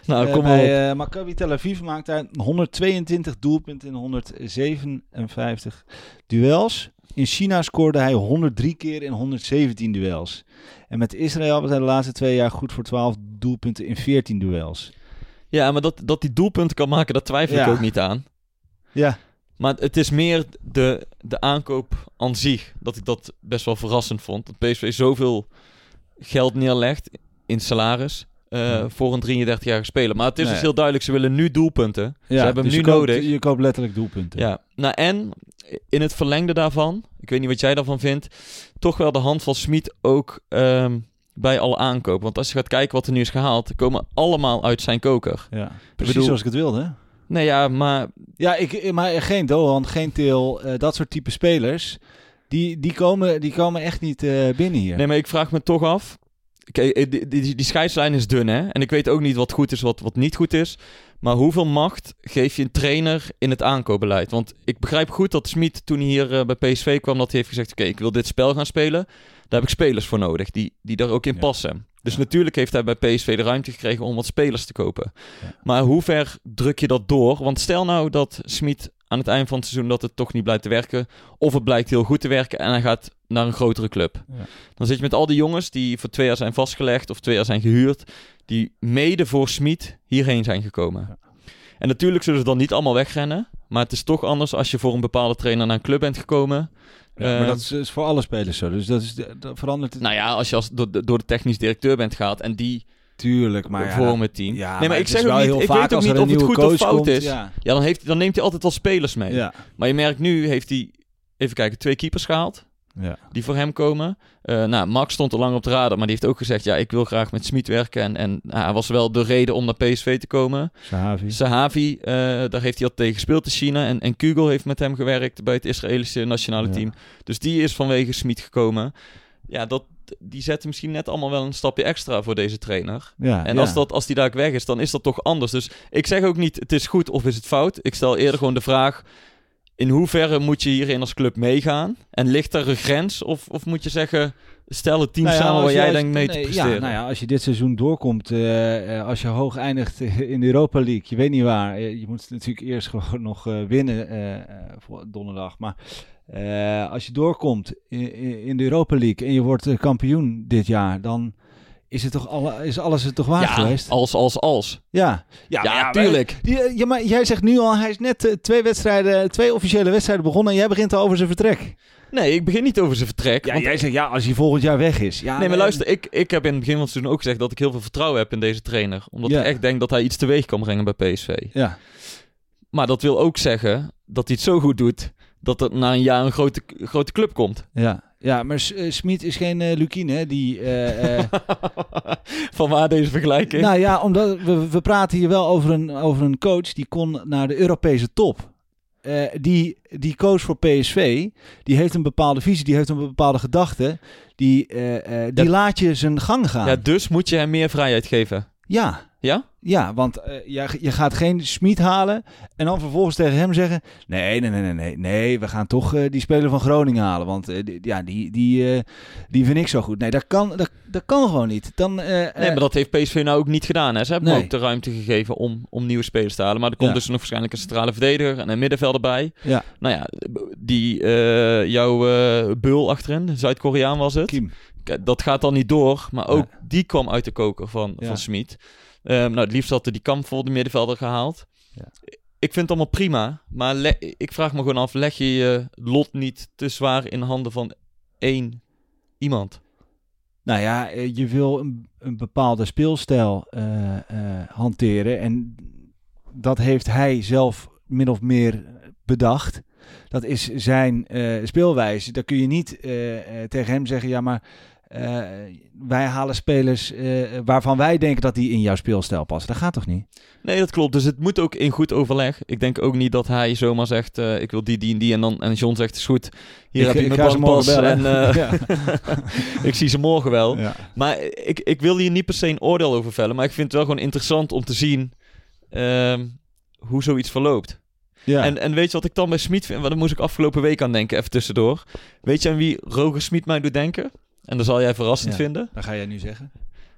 Nou, Eh, kom maar op. bij eh, Maccabi Tel Aviv maakt hij 122 doelpunten in 157 duels. In China scoorde hij 103 keer in 117 duels. En met Israël was hij de laatste twee jaar goed voor 12 doelpunten in 14 duels. Ja, maar dat, dat die doelpunten kan maken, daar twijfel ik ook niet aan. Ja, Maar het is meer de, de aankoop aan zich. Dat ik dat best wel verrassend vond. Dat PSV zoveel geld neerlegt in salaris. eh, Ja. voor een 33-jarige speler. Maar het is Nee. dus heel duidelijk, ze willen nu doelpunten. ja ze hebben dus hem je nu koopt, nodig. Je koopt letterlijk doelpunten. Ja, nou en in het verlengde daarvan, ik weet niet wat jij daarvan vindt, toch wel de hand van Smit ook ehm, bij alle aankopen. Want als je gaat kijken wat er nu is gehaald, komen allemaal uit zijn koker. Ja, precies bedoel- zoals ik het wilde. Nee, ja, maar Ja, ik, maar geen Dohan, geen Til, eh, dat soort type spelers. Die, die, komen, die komen echt niet eh, binnen hier. Nee, maar ik vraag me toch af. Kijk, eh, die, die, die scheidslijn is dun, hè? En ik weet ook niet wat goed is, wat, wat niet goed is. Maar hoeveel macht geef je een trainer in het aankoopbeleid? Want ik begrijp goed dat Smit toen hij hier eh, bij PSV kwam, dat hij heeft gezegd: Oké, ik wil dit spel gaan spelen. Daar heb ik spelers voor nodig, die, die daar ook in Ja. passen. Dus Ja. natuurlijk heeft hij bij PSV de ruimte gekregen om wat spelers te kopen. Ja. Maar hoe ver druk je dat door? Want stel nou dat Smit aan het eind van het seizoen dat het toch niet blijkt te werken. Of het blijkt heel goed te werken en hij gaat naar een grotere club. Ja. Dan zit je met al die jongens die voor twee jaar zijn vastgelegd of twee jaar zijn gehuurd. Die mede voor Smit hierheen zijn gekomen. En natuurlijk zullen ze dan niet allemaal wegrennen. Maar het is toch anders als je voor een bepaalde trainer naar een club bent gekomen. Ja, maar Eh, dat is, is voor alle spelers zo. Dus dat, is, dat verandert het Nou ja, als je als door, de- door de technisch directeur bent gehaald en die natuurlijk. Maar ja, voor dat- het team. Ja, nee, maar, ik zeg ook niet, heel ik vaak weet ook niet of het goed of fout komt, is. Ja. Ja, dan, heeft, dan neemt hij altijd wel spelers mee. Ja. Maar je merkt nu heeft hij, even kijken, twee keepers gehaald. Ja. Die voor hem komen. Eh, nou, Max stond er lang op de radar, maar die heeft ook gezegd: ja, ik wil graag met Smit werken. En, en nou, hij was wel de reden om naar PSV te komen. Sahavi. Sahavi, eh, daar heeft hij al tegen gespeeld in China. En, en Kugel heeft met hem gewerkt bij het Israëlische nationale Ja. team. Dus die is vanwege Smit gekomen. Ja, dat, die zetten misschien net allemaal wel een stapje extra voor deze trainer. Ja, En ja. als, dat, als die daar weg is, dan is dat toch anders. Dus ik zeg ook niet, het is goed of is het fout. Ik stel eerder gewoon de vraag, in hoeverre moet je hierin als club meegaan? En ligt er een grens? Of, of moet je zeggen, stel het team Nou ja, samen waar jij denkt mee nee, te presteren? Ja, nou ja, als je dit seizoen doorkomt, eh, eh, als je hoog eindigt in de Europa League, je weet niet waar. je moet natuurlijk eerst gewoon nog eh, winnen voor donderdag. Maar eh, als je doorkomt in, in- de Europa League en je wordt eh, kampioen dit jaar, dan is, het toch alle, is alles het toch waard ja, geweest? als, als, als. Ja, Ja, maar tuurlijk. Die, eh, ja, maar jij zegt nu al, hij is net twee wedstrijden, twee officiële wedstrijden begonnen en jij begint al over zijn vertrek. Nee, ik begin niet over zijn vertrek. Ja, want- jij zegt ja, als hij volgend jaar weg is. Ja, nee, maar luister, ik, ik heb in het begin van het seizoen ook gezegd dat ik heel veel vertrouwen heb in deze trainer. Omdat Ja. ik echt denk dat hij iets teweeg kan brengen bij PSV. Ja, Maar dat wil ook zeggen dat hij het zo goed doet dat er na een jaar een grote, grote club komt. ja. Ja, maar S- eh, Smit is geen eh Lukine, hè, die... eh, Van waar deze vergelijking? nou ja, omdat we, we praten hier wel over een, over een coach die kon naar de Europese top. Die, die coach voor PSV, die heeft een bepaalde visie, die heeft een bepaalde gedachte. Die, die Ja. laat je zijn gang gaan. ja, dus moet je hem meer vrijheid geven. Ja. Ja? Ja, want eh, jij- je gaat geen Smit halen en dan vervolgens tegen hem zeggen... Nee, nee, nee, nee, nee, nee we gaan toch eh, die speler van Groningen halen. Want die, ja, die, die, die vind ik zo goed. Nee, dat kan, dat, dat kan gewoon niet. Dan, Nee, maar dat heeft PSV nou ook niet gedaan. Hè? Ze hebben Nee. ook de ruimte gegeven om, om nieuwe spelers te halen. Maar er komt Ja. dus nog waarschijnlijk een centrale verdediger en een middenvelder bij. Ja. Nou ja, die, jouw bul achterin, Zuid-Koreaan was het. Kim. Dat gaat dan niet door, maar ook die kwam uit de koker van, Ja. van Smit. Ehm, nou, het liefst had hij die kamp voor de middenvelder gehaald. Ja. Ik vind het allemaal prima, maar ik vraag me gewoon af, leg je je lot niet te zwaar in handen van één iemand? Nou ja, eh, je wil een, een bepaalde speelstijl eh, eh, hanteren. En dat heeft hij zelf min of meer bedacht. Dat is zijn speelwijze. Dan kun je niet tegen hem zeggen: ja, maar wij halen spelers eh, waarvan wij denken dat die in jouw speelstijl passen. Dat gaat toch niet? Nee, dat klopt. Dus het moet ook in goed overleg. Ik denk ook niet dat hij zomaar zegt, eh, ik wil die, die en die. En, dan, en John zegt, is goed, hier Ik- heb je mijn paspas morgen en eh, Ja. ik zie ze morgen wel. Ja. Maar ik, ik wil hier niet per se een oordeel over vellen. Maar ik vind het wel gewoon interessant om te zien ehm, hoe zoiets verloopt. Ja. En, en weet je wat ik dan bij Smit vind? Want daar moest ik afgelopen week aan denken, even tussendoor. Weet je aan wie Roger Smit mij doet denken? En dat zal jij verrassend Ja. vinden. dat ga jij nu zeggen.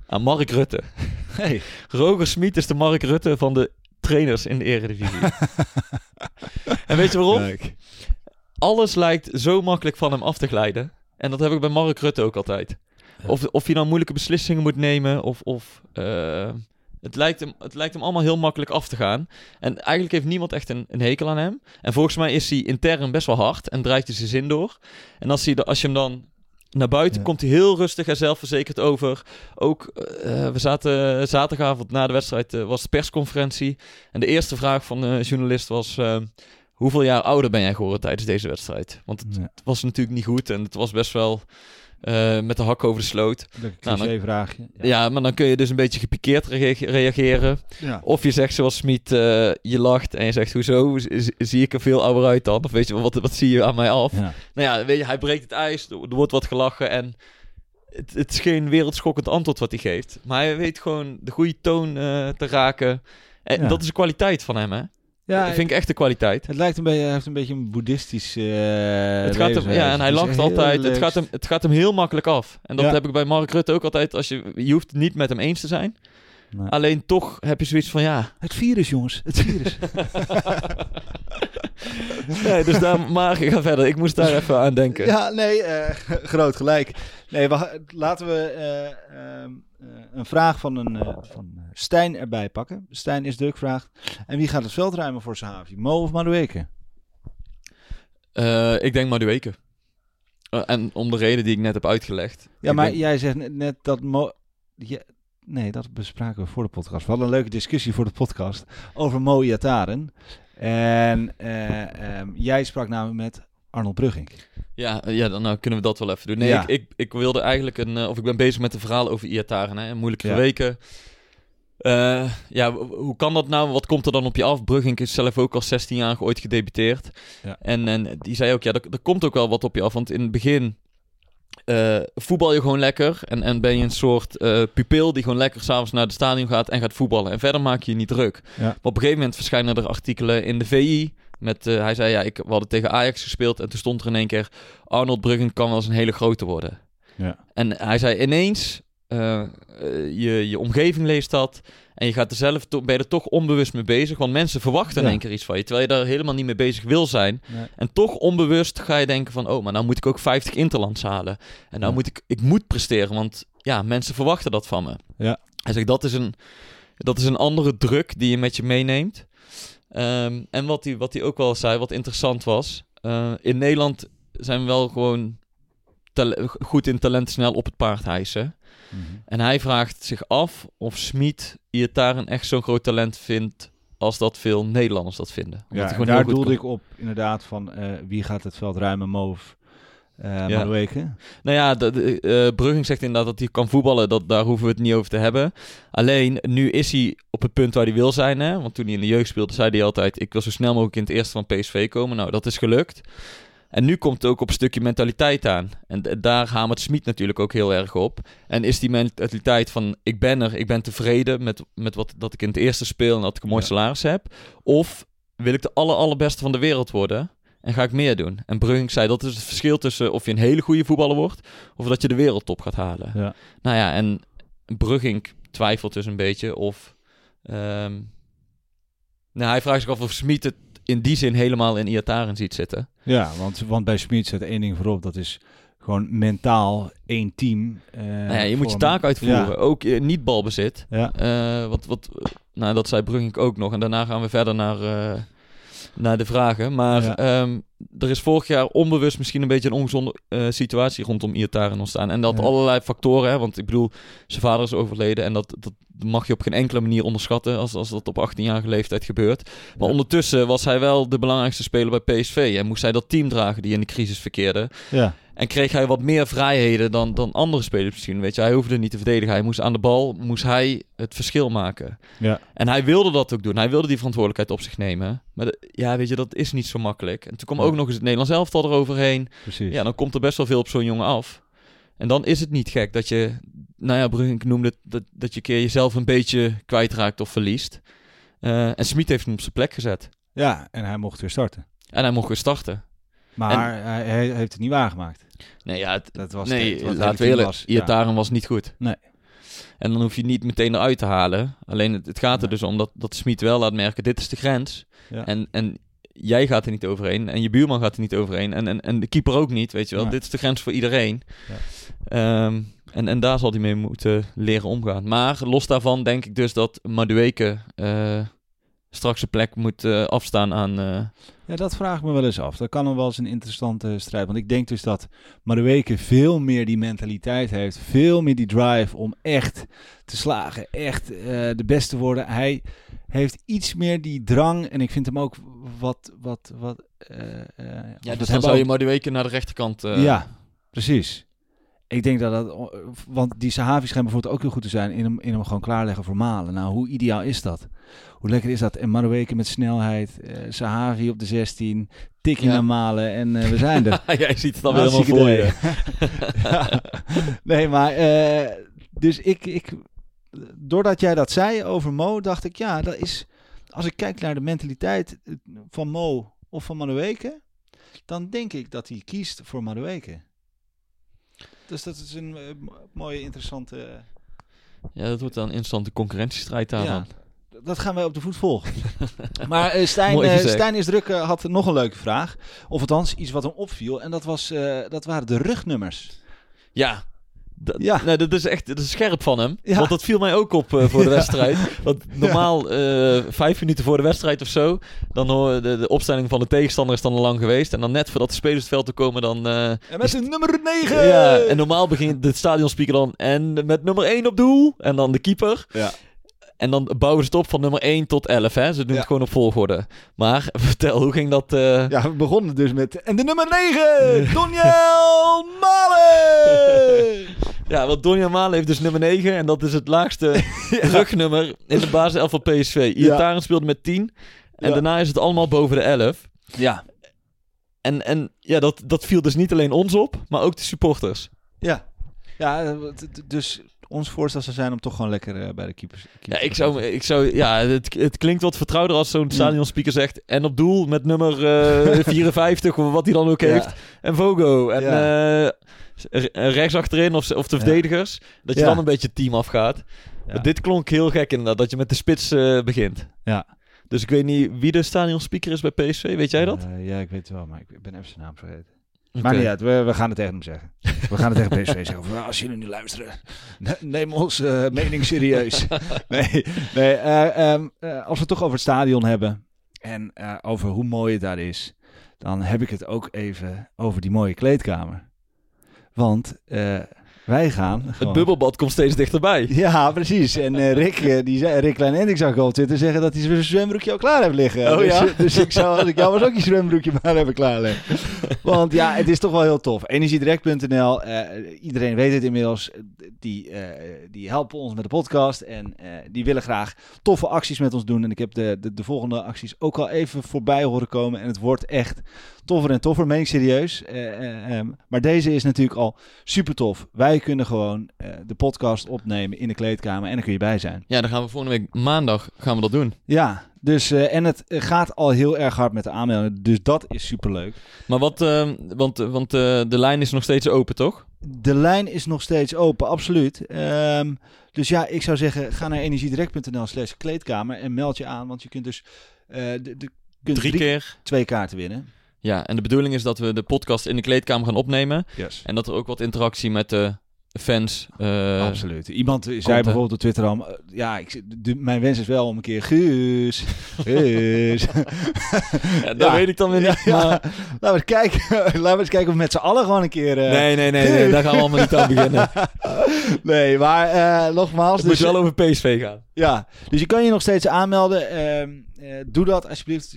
Aan Mark Rutte. Hey. Roger Smit is de Mark Rutte van de trainers in de eredivisie. en weet je waarom? Kijk. Alles lijkt zo makkelijk van hem af te glijden. En dat heb ik bij Mark Rutte ook altijd. Of, of je nou moeilijke beslissingen moet nemen, of... of eh, het, lijkt hem, het lijkt hem allemaal heel makkelijk af te gaan. En eigenlijk heeft niemand echt een, een hekel aan hem. En volgens mij is hij intern best wel hard en draait hij zijn zin door. En als, hij, als je hem dan naar buiten Ja. komt, hij heel rustig en zelfverzekerd over. Ook, eh, we zaten zaterdagavond na de wedstrijd, eh, was de persconferentie. En de eerste vraag van de journalist was... eh, hoeveel jaar ouder ben jij geworden tijdens deze wedstrijd? Want het Ja. was natuurlijk niet goed en het was best wel eh, met de hak over de sloot. Lekker Nou, dan- cliché-vraagje. Ja. maar dan kun je dus een beetje gepikeerd rea- reageren. Ja. Of je zegt zoals Smit, eh, je lacht en je zegt, hoezo, zie ik er veel ouder uit dan? Of weet je, wat, wat zie je aan mij af? Ja. Nou ja, weet je, hij breekt het ijs, er wordt wat gelachen en het, het is geen wereldschokkend antwoord wat hij geeft. Maar hij weet gewoon de goede toon eh, te raken. En dat is een kwaliteit van hem, hè? Ja, dat vind ik echt een kwaliteit. Het lijkt een beetje, hij heeft een beetje een boeddhistisch. eh Het gaat hem, ja, en hij lacht altijd. Het gaat, hem, het gaat hem heel makkelijk af. En dat Ja. heb ik bij Mark Rutte ook altijd. Als je, je hoeft het niet met hem eens te zijn. Nee. Alleen toch heb je zoiets van ja. Het virus, jongens. Het virus. nee, dus daar, maar ga verder. Ik moest daar even aan denken. Ja, nee, eh, groot gelijk. Nee, we, laten we eh, ehm, eh, een vraag van, een, eh, van eh, Stijn erbij pakken. Stijn is druk vraagt. En wie gaat het veld ruimen voor Sahavi? Mo of Madueke? Eh, ik denk Madueke. Uh, en om de reden die ik net heb uitgelegd. Ja, Ik maar denk- jij zegt net, net dat Mo... Ja, nee, dat bespraken we voor de podcast. We hadden een leuke discussie voor de podcast over Mo Iataren. En eh, ehm, jij sprak namelijk met Arnold Brugging. Ja, eh, ja dan nou, kunnen we dat wel even doen. Nee, Ja. ik, ik, ik wilde eigenlijk een... eh, of ik ben bezig met een verhaal over Iataren. Hè, moeilijke Ja. weken. Ja, hoe kan dat nou? Wat komt er dan op je af? Brugging is zelf ook al 16 jaar ooit gedebuteerd. Ja. En, en die zei ook, ja, er, er komt ook wel wat op je af. Want in het begin eh, voetbal je gewoon lekker. En, en ben je een soort eh, pupil die gewoon lekker s'avonds naar het stadion gaat en gaat voetballen. En verder maak je je niet druk. Ja. Maar op een gegeven moment verschijnen er artikelen in de VI. Met, eh, hij zei, ja, ik, we hadden tegen Ajax gespeeld. En toen stond er in één keer, Arnold Bruggen kan wel eens een hele grote worden. Ja. En hij zei ineens, eh, eh, je, je omgeving leest dat. En je gaat er zelf to- ben je er toch onbewust mee bezig. Want mensen verwachten in Ja. één keer iets van je. Terwijl je daar helemaal niet mee bezig wil zijn. Nee. En toch onbewust ga je denken van... Oh, maar nou moet ik ook 50 interlands halen. En nou Ja. moet ik... Ik moet presteren, want ja, mensen verwachten dat van me. Ja. Hij zegt, dat is een, dat is een andere druk die je met je meeneemt. Ehm, en wat hij, wat hij ook wel zei, wat interessant was... eh, in Nederland zijn we wel gewoon goed in talent snel op het paard hijsen. Mhm. En hij vraagt zich af of Smit Iataren echt zo'n groot talent vindt als dat veel Nederlanders dat vinden. Omdat Ja, daar doelde ik op inderdaad van eh, wie gaat het veld ruimen, Mo of eh Ja. Madueke? Nou ja, de, de, eh, Brugging zegt inderdaad dat hij kan voetballen. Dat, daar hoeven we het niet over te hebben. Alleen, nu is hij op het punt waar hij wil zijn. Hè? Want toen hij in de jeugd speelde, zei hij altijd... ik wil zo snel mogelijk in het eerste van PSV komen. Nou, dat is gelukt. En nu komt het ook op een stukje mentaliteit aan. En daar hamert Smit natuurlijk ook heel erg op. En is die mentaliteit van... ik ben er, ik ben tevreden met, met wat, dat ik in het eerste speel... en dat ik een mooi Ja. salaris heb. Of wil ik de aller, allerbeste van de wereld worden... En ga ik meer doen. En Brugging zei dat is het verschil tussen of je een hele goede voetballer wordt of dat je de wereldtop gaat halen. Ja. Nou ja, en Brugging twijfelt dus een beetje of. nou, hij vraagt zich af of Smit het in die zin helemaal in Iataren ziet zitten. Ja, want, want bij Smit zit één ding voorop, dat is gewoon mentaal één team. eh, nou ja, je moet je taak uitvoeren. Ja. Ook eh, niet balbezit. Ja. Eh, wat, wat, nou, dat zei Brugging ook nog. En daarna gaan we verder naar, naar de vragen. Maar Ja. ehm, er is vorig jaar onbewust misschien een beetje een ongezonde eh, situatie rondom Iataren ontstaan. En dat Ja. allerlei factoren. Hè, want ik bedoel, zijn vader is overleden. En dat, dat mag je op geen enkele manier onderschatten als, als dat op 18-jarige leeftijd gebeurt. Maar Ja. ondertussen was hij wel de belangrijkste speler bij PSV. En moest hij dat team dragen die in de crisis verkeerde. Ja. En kreeg hij wat meer vrijheden dan, dan andere spelers misschien. Weet je, hij hoefde niet te verdedigen. Hij moest aan de bal, moest hij het verschil maken. Ja. En hij wilde dat ook doen. Hij wilde die verantwoordelijkheid op zich nemen. Maar de- ja, weet je, dat is niet zo makkelijk. En toen kwam Ja. ook nog eens het Nederlands elftal eroverheen. Precies. Ja, dan komt er best wel veel op zo'n jongen af. En dan is het niet gek dat je, nou ja, Brugink noemde het, dat, dat je keer jezelf een beetje kwijtraakt of verliest. Eh, en Smit heeft hem op zijn plek gezet. Ja, en hij mocht weer starten. En hij mocht weer starten. Maar hij, hij heeft het niet waargemaakt. Nee, ja, het, Dat was nee, het, laten we eerlijk, was. Ja. Iataren was niet goed. Nee. En dan hoef je niet meteen eruit te halen. Alleen het, het gaat er Nee. dus om dat, dat Smit wel laat merken, dit is de grens. Ja. En, en jij gaat er niet overheen. En je buurman gaat er niet overheen. En, en, en de keeper ook niet, weet je wel. Dit is de grens voor iedereen. Ja. Ehm, en, en daar zal hij mee moeten leren omgaan. Maar los daarvan denk ik dus dat Madueke eh, straks een plek moet eh, afstaan aan... eh, Ja, dat vraag ik me wel eens af. Dat kan nog wel eens een interessante strijd. Want ik denk dus dat Madueke veel meer die mentaliteit heeft. Veel meer die drive om echt te slagen. Echt eh, de beste te worden. Hij heeft iets meer die drang. En ik vind hem ook wat... wat, wat eh, eh, ja, wat dus dan zou je Madueke naar de rechterkant... eh, ja, precies. Ik denk dat dat... Want die Sahavi schijnt bijvoorbeeld ook heel goed te zijn in hem, in hem gewoon klaarleggen voor malen. Nou, hoe ideaal is dat? Hoe lekker is dat? En Madueke met snelheid. eh Sahavi op de 16. Tikkie Ja. naar malen. En eh, we zijn er. Jij ziet het alweer helemaal voor je. Ja. Nee, maar... eh, dus ik, ik... Doordat jij dat zei over Mo, dacht ik... Ja, dat is... Als ik kijk naar de mentaliteit van Mo of van Madueke... dan denk ik dat hij kiest voor Madueke. Dus dat is een eh, mooie, interessante... Ja, dat wordt dan een interessante concurrentiestrijd daar Ja. dan. dat gaan wij op de voet volgen. maar eh, Stijn, eh. Stijn is druk eh, had nog een leuke vraag. Of althans, iets wat hem opviel. En dat, was, eh, dat waren de rugnummers. Ja. Dat, Ja. Nee, dat is echt dat is scherp van hem. Ja. Want dat viel mij ook op eh, voor de Ja. wedstrijd. Want normaal, eh, vijf minuten voor de wedstrijd of zo, dan hoor de, de opstelling van de tegenstander is dan al lang geweest. En dan net voordat de spelers het veld te komen, dan... eh, En met de nummer 9! ja, en normaal begint de stadionspeaker dan en met nummer 1 op doel. En dan de keeper. Ja. En dan bouwen ze het op van nummer 1 tot 11. Hè? Ze doen Ja. het gewoon op volgorde. Maar vertel, hoe ging dat? Ja, we begonnen dus met... En de nummer 9! Doniel Malen! Ja, want Donja Malen heeft dus nummer 9. En dat is het laagste rugnummer in de basiself van PSV. Iataren speelde met 10. En Ja. daarna is het allemaal boven de 11. Ja. En, en ja, dat, dat viel dus niet alleen ons op, maar ook de supporters. Ja. Ja, dus ons voorstel zou zijn om toch gewoon lekker eh, bij de keepers... Ja, ik zou, ik zou, ja het, het klinkt wat vertrouwder als zo'n stadionspeaker zegt. En op doel met nummer eh, 54, of wat hij dan ook Ja. heeft. En Vogo. En Ja. eh, rechts achterin, of, of de verdedigers. Dat je dan een beetje het team afgaat. Dit klonk heel gek inderdaad, dat je met de spits eh, begint. Ja. Dus ik weet niet wie de stadionspeaker is bij PSV, weet jij dat? Eh, ja, ik weet het wel, maar ik ben even zijn naam vergeten. Maar niet uit, we, we gaan het tegen hem zeggen. We gaan het tegen PSV zeggen. Van, "Nou, als jullie nu luisteren, ne- neem ons eh, mening serieus. nee, nee eh, ehm, eh, als we het toch over het stadion hebben en eh, over hoe mooi het daar is, dan heb ik het ook even over die mooie kleedkamer. Want eh, wij gaan. Het gewoon- bubbelbad komt steeds dichterbij. Ja, precies. En eh, Rick, eh, die zei, Rick Klein en ik zag al op Twitter zeggen dat hij zijn zwembroekje al klaar heeft liggen. Oh, dus, ja? dus ik zou, als ik jou was, ook je zwembroekje maar hebben klaarleggen. Want ja, het is toch wel heel tof. Energiedirect.nl, iedereen weet het inmiddels, die, die helpen ons met de podcast en die willen graag toffe acties met ons doen. En ik heb de, de, de volgende acties ook al even voorbij horen komen en het wordt echt toffer en toffer, meen ik serieus. Eh, eh, ehm, maar deze is natuurlijk al super tof. Wij kunnen gewoon eh, de podcast opnemen in de kleedkamer en dan kun je bij zijn. Ja, dan gaan we volgende week maandag gaan we dat doen. Ja, dus en het gaat al heel erg hard met de aanmeldingen, dus dat is super leuk. Maar wat, ehm, want, want de lijn is nog steeds open, toch? De lijn is nog steeds open, absoluut. Ehm, dus ja, ik zou zeggen, ga naar energiedirect.nl slash kleedkamer en meld je aan, want je kunt dus de, de, kunt Drie keer. twee kaarten winnen. Ja, en de bedoeling is dat we de podcast in de kleedkamer gaan opnemen. Yes. En dat er ook wat interactie met de fans... eh, Absoluut. Iemand zei bijvoorbeeld op Twitter al, eh, ja, ik, de, mijn wens is wel om een keer Guus, Guus. Ja, dat Ja. weet ik dan weer niet. ja. Maar... Laten we eens kijken, laten we eens kijken of we met z'n allen gewoon een keer... eh, Nee, nee, nee, nee, daar gaan we allemaal niet aan beginnen. nee, maar nogmaals. Het moet dus- wel over PSV gaan. Ja, dus je kan je nog steeds aanmelden. Ehm, eh, doe dat alsjeblieft.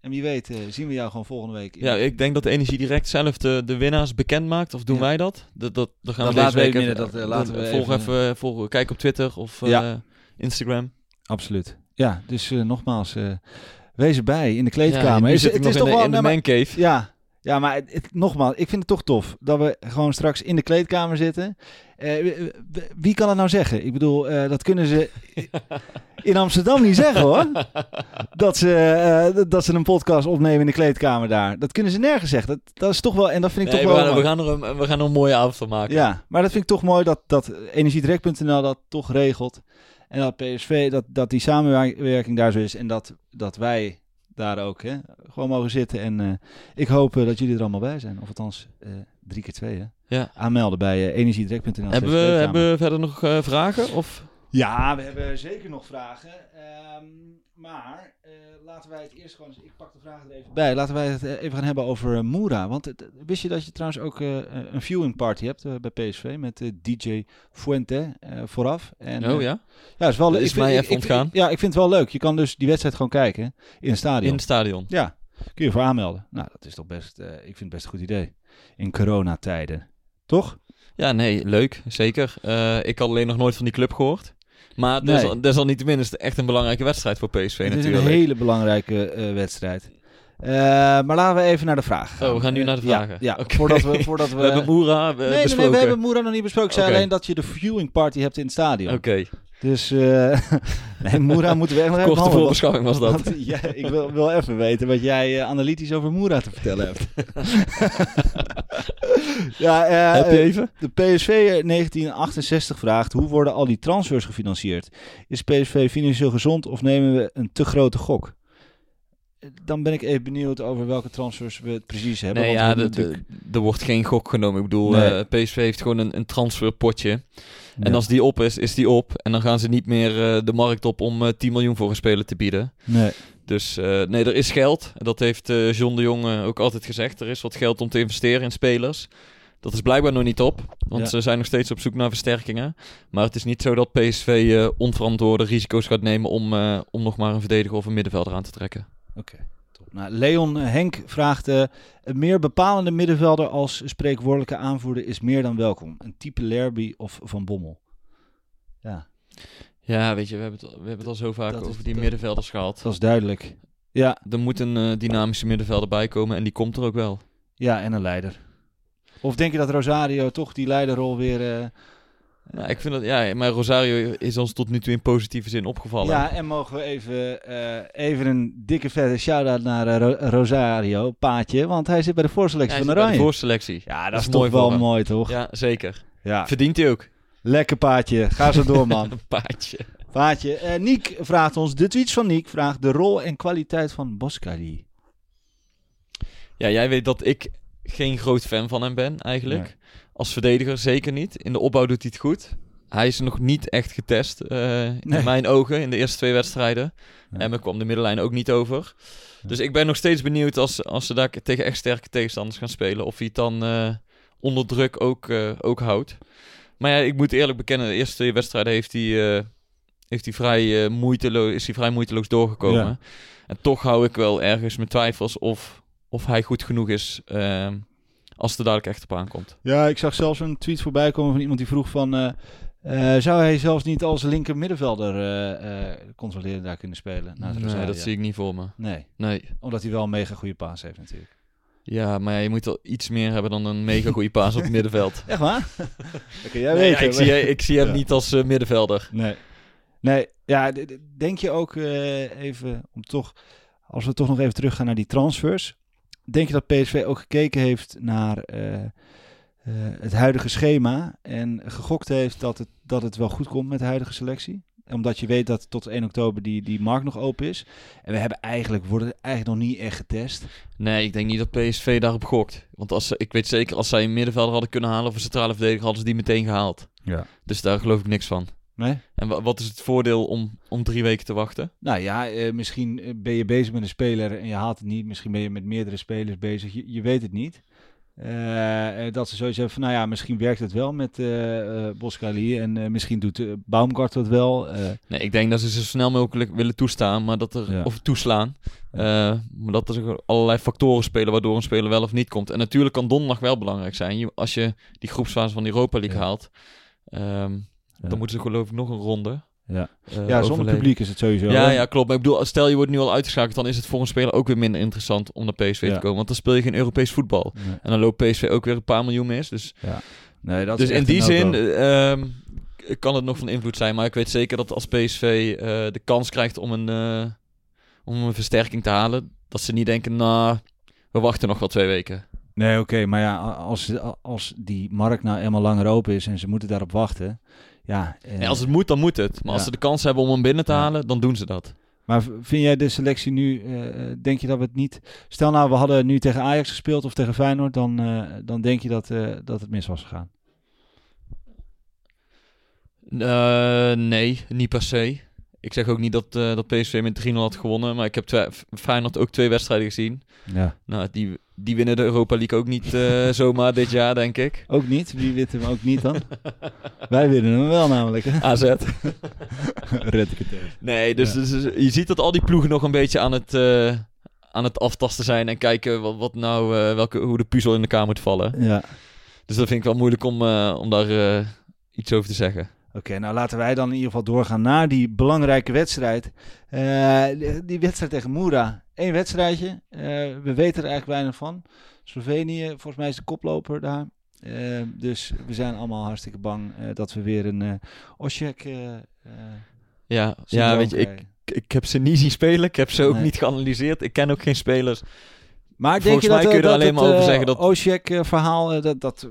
Eh, En wie weet, eh, zien we jou gewoon volgende week. in- Ja, ik denk dat de Energie Direct zelf de, de winnaars bekend maakt. Of doen Ja. wij dat? Dat, dat, dat gaan Dat we deze week even midden, dat, eh, laten we volg even- even, volg, kijk op Twitter of eh. Instagram. Absoluut. Ja, dus eh, nogmaals, eh, wees erbij in de kleedkamer. Is- het nog is in toch de, wel... in de mancave. Ja, ja, maar het, het- nogmaals, ik vind het toch tof dat we gewoon straks in de kleedkamer zitten. Eh, wie kan het nou zeggen? Ik bedoel, eh, dat kunnen ze in Amsterdam niet zeggen hoor. Dat ze, eh, dat ze een podcast opnemen in de kleedkamer daar. Dat kunnen ze nergens zeggen. Dat, dat is toch wel, en dat vind ik Nee, toch we, wel... gaan, mooi. we, gaan er een, we gaan er een mooie avond van maken. Ja, maar dat vind ik toch mooi dat, dat energiedirect.nl dat toch regelt. En dat PSV, dat, dat die samenwerking daar zo is. En dat, dat wij daar ook hè, gewoon mogen zitten. En eh, ik hoop eh, dat jullie er allemaal bij zijn. Of althans, eh, drie keer twee hè. Ja. Aanmelden bij energiedirect.nl. Hebben, we, hebben we verder nog vragen? Of? Ja, we hebben zeker nog vragen. Ehm, maar eh, laten wij het eerst gewoon... Ik pak de vragen er even bij. Laten wij het eh, even gaan hebben over eh, Moera. Want het- wist je dat je trouwens ook eh, een viewing party hebt bij PSV met DJ Fuente eh, vooraf? En, oh ja? Ja, is wel Dat leuk. is Ik vind- mij ik- even ik- ontgaan. ja, ik vind het wel leuk. Je kan dus die wedstrijd gewoon kijken in een stadion. In het stadion. Ja, kun je voor aanmelden. Nou, dat is toch best... eh, ik vind het best een goed idee. In coronatijden. Toch? Ja, nee, leuk. Zeker. Eh, ik had alleen nog nooit van die club gehoord. Maar Nee. desal- desalniettemin is het echt een belangrijke wedstrijd voor PSV Het is natuurlijk. een hele belangrijke eh, wedstrijd. Eh, maar laten we even naar de vragen Oh, we gaan nu Eh, naar de ja, vragen. Ja, Oké. voordat we... Voordat we, We hebben Moera nee, nee, we hebben Moera nog niet besproken. Ik zei alleen dat je de viewing party hebt in het stadion. Oké, Dus eh nee, Moera moeten we echt nog even korte voorbeschouwing was dat. want- ja, ik wil, wil even weten wat jij eh, analytisch over Moera te vertellen hebt. Ja, eh, Heb je eh, even? De PSV 1968 vraagt: hoe worden al die transfers gefinancierd? Is PSV financieel gezond of nemen we een te grote gok? Eh, Dan ben ik even benieuwd over welke transfers we het precies hebben. Nee, want ja, er wordt geen gok genomen. Ik bedoel, Nee. eh, PSV heeft gewoon een, een transferpotje. En Ja. als die op is, is die op. En dan gaan ze niet meer eh, de markt op om eh 10 miljoen voor een speler te bieden. Nee. Dus eh, nee, er is geld. Dat heeft John de Jong ook altijd gezegd. Er is wat geld om te investeren in spelers. Dat is blijkbaar nog niet op. Want Ja. ze zijn nog steeds op zoek naar versterkingen. Maar het is niet zo dat PSV onverantwoorde risico's gaat nemen om, om nog maar een verdediger of een middenvelder aan te trekken. Oké. Nou, Leon Henk vraagt: eh, een meer bepalende middenvelder als spreekwoordelijke aanvoerder is meer dan welkom. Een type Lerby of Van Bommel. Ja, Ja, weet je, we hebben het, we hebben het al zo vaak Dat is- over die dat- middenvelders gehad. dat is duidelijk. Ja, Er moet een eh, dynamische middenvelder bij komen en die komt er ook wel. ja, en een leider. Of denk je dat Rosario toch die leiderrol weer. eh, Nou, ik vind dat, ja, maar Rosario is ons tot nu toe in positieve zin opgevallen. Ja, en mogen we even, eh, even een dikke vette shout-out naar eh, Ro- Rosario, Paatje, want hij zit bij de voorselectie Hij van zit bij Oranje. de voorselectie. ja, dat, dat is is toch mooi voor wel hem. mooi, toch? Ja, zeker. Ja. Verdient hij ook. Lekker Paatje, ga zo door, man. Een paardje. Paatje. Eh Niek vraagt ons, de tweets van Niek vraagt de rol en kwaliteit van Boskali. Ja, jij weet dat ik geen groot fan van hem ben, eigenlijk. Nee. Als verdediger zeker niet. In de opbouw doet hij het goed. Hij is nog niet echt getest, Nee. in mijn ogen, in de eerste twee wedstrijden. Ja. En kwam de middenlijn ook niet over. Dus ik ben nog steeds benieuwd als, als ze daar tegen echt sterke tegenstanders gaan spelen. Of hij het dan eh, onder druk ook, eh, ook houdt. Maar ja, ik moet eerlijk bekennen, de eerste twee wedstrijden heeft hij, heeft hij vrij, moeiteloos, is hij vrij moeiteloos doorgekomen. Ja. En toch hou ik wel ergens mijn twijfels of, of hij goed genoeg is ehm, als het er dadelijk echt op aankomt. Ja, ik zag zelfs een tweet voorbij komen van iemand die vroeg van... eh, eh, zou hij zelfs niet als linker middenvelder eh eh controleren daar kunnen spelen? naast nee, dat zie ik niet voor me. Nee, Nee. omdat hij wel een mega goede paas heeft natuurlijk. Ja, maar ja, je moet wel iets meer hebben dan een mega goede paas op het middenveld. Echt waar? jij ik, zie, ik zie hem Ja. niet als middenvelder. Nee. Nee, ja, denk je ook even om toch, als we toch nog even teruggaan naar die transfers. Denk je dat PSV ook gekeken heeft naar eh, eh, het huidige schema en gegokt heeft dat het, dat het wel goed komt met de huidige selectie? Omdat je weet dat tot 1 oktober die, die markt nog open is. En we hebben eigenlijk, worden eigenlijk nog niet echt getest. Nee, ik denk niet dat PSV daarop gokt. Want als ze, ik weet zeker, als zij een middenvelder hadden kunnen halen of een centrale verdediger, hadden ze die meteen gehaald. Ja. Dus daar geloof ik niks van. Nee? En wa- wat is het voordeel om, om drie weken te wachten? Nou ja, eh, misschien eh, ben je bezig met een speler en je haalt het niet. Misschien ben je met meerdere spelers bezig. Je, je weet het niet. Eh, dat ze zoiets hebben van, nou ja, misschien werkt het wel met eh Boskali en misschien doet uh, Baumgart het wel. Nee, ik denk dat ze zo snel mogelijk willen toestaan, maar dat er, Ja. of toeslaan. Maar dat er allerlei factoren spelen waardoor een speler wel of niet komt. En natuurlijk kan donderdag wel belangrijk zijn. Je- als je die groepsfase van de Europa League Ja. haalt, ehm. Dan moeten ze geloof ik nog een ronde. Ja. ja, zonder publiek is het sowieso. Ja, hè? ja, klopt. Maar ik bedoel, stel je wordt nu al uitgeschakeld, dan is het voor een speler ook weer minder interessant om naar PSV Ja. te komen. Want dan speel je geen Europees voetbal. Nee. En dan loopt PSV ook weer een paar miljoen mis. Dus, Nee, dat dus is in die zin eh, ehm, kan het nog van invloed zijn. Maar ik weet zeker dat als PSV eh, de kans krijgt om een, eh, om een versterking te halen, dat ze niet denken, nou, we wachten nog wel twee weken. Nee, oké, maar ja, als, als die markt nou eenmaal langer open is en ze moeten daarop wachten. Ja, eh, Nee, als het moet, dan moet het. Maar als ze de kans hebben om hem binnen te halen, dan doen ze dat. Maar vind jij de selectie nu, eh, denk je dat we het niet... Stel nou, we hadden nu tegen Ajax gespeeld of tegen Feyenoord, dan, eh, dan denk je dat, eh, dat het mis was gegaan. Eh, nee, niet per se. Ik zeg ook niet dat, eh, dat PSV met 3-0 had gewonnen. Maar ik heb twee, Feyenoord ook twee wedstrijden gezien. Ja. Nou, die, die winnen de Europa League ook niet eh, zomaar dit jaar, denk ik. Ook niet? Wie wint hem ook niet dan? Wij winnen hem wel namelijk. hè? AZ. Red ik het even. Nee, dus, Ja. dus, dus je ziet dat al die ploegen nog een beetje aan het, eh, aan het aftasten zijn. En kijken wat, wat nou, welke, hoe de puzzel in elkaar moet vallen. Ja. Dus dat vind ik wel moeilijk om, om daar iets over te zeggen. Oké, nou laten wij dan in ieder geval doorgaan naar die belangrijke wedstrijd. Eh, die, wedstrijd tegen Moera. Eén wedstrijdje. Eh, we weten er eigenlijk weinig van. Slovenië, volgens mij is de koploper daar. Eh, dus we zijn allemaal hartstikke bang dat we weer een uh, Oshek uh, Ja, ja weet je, ik, ik heb ze niet zien spelen. Ik heb ze ook Nee. niet geanalyseerd. Ik ken ook geen spelers. Maar denk Volgens je mij dat, kun je er dat alleen maar over zeggen dat- Osijek-verhaal, eh, dat, dat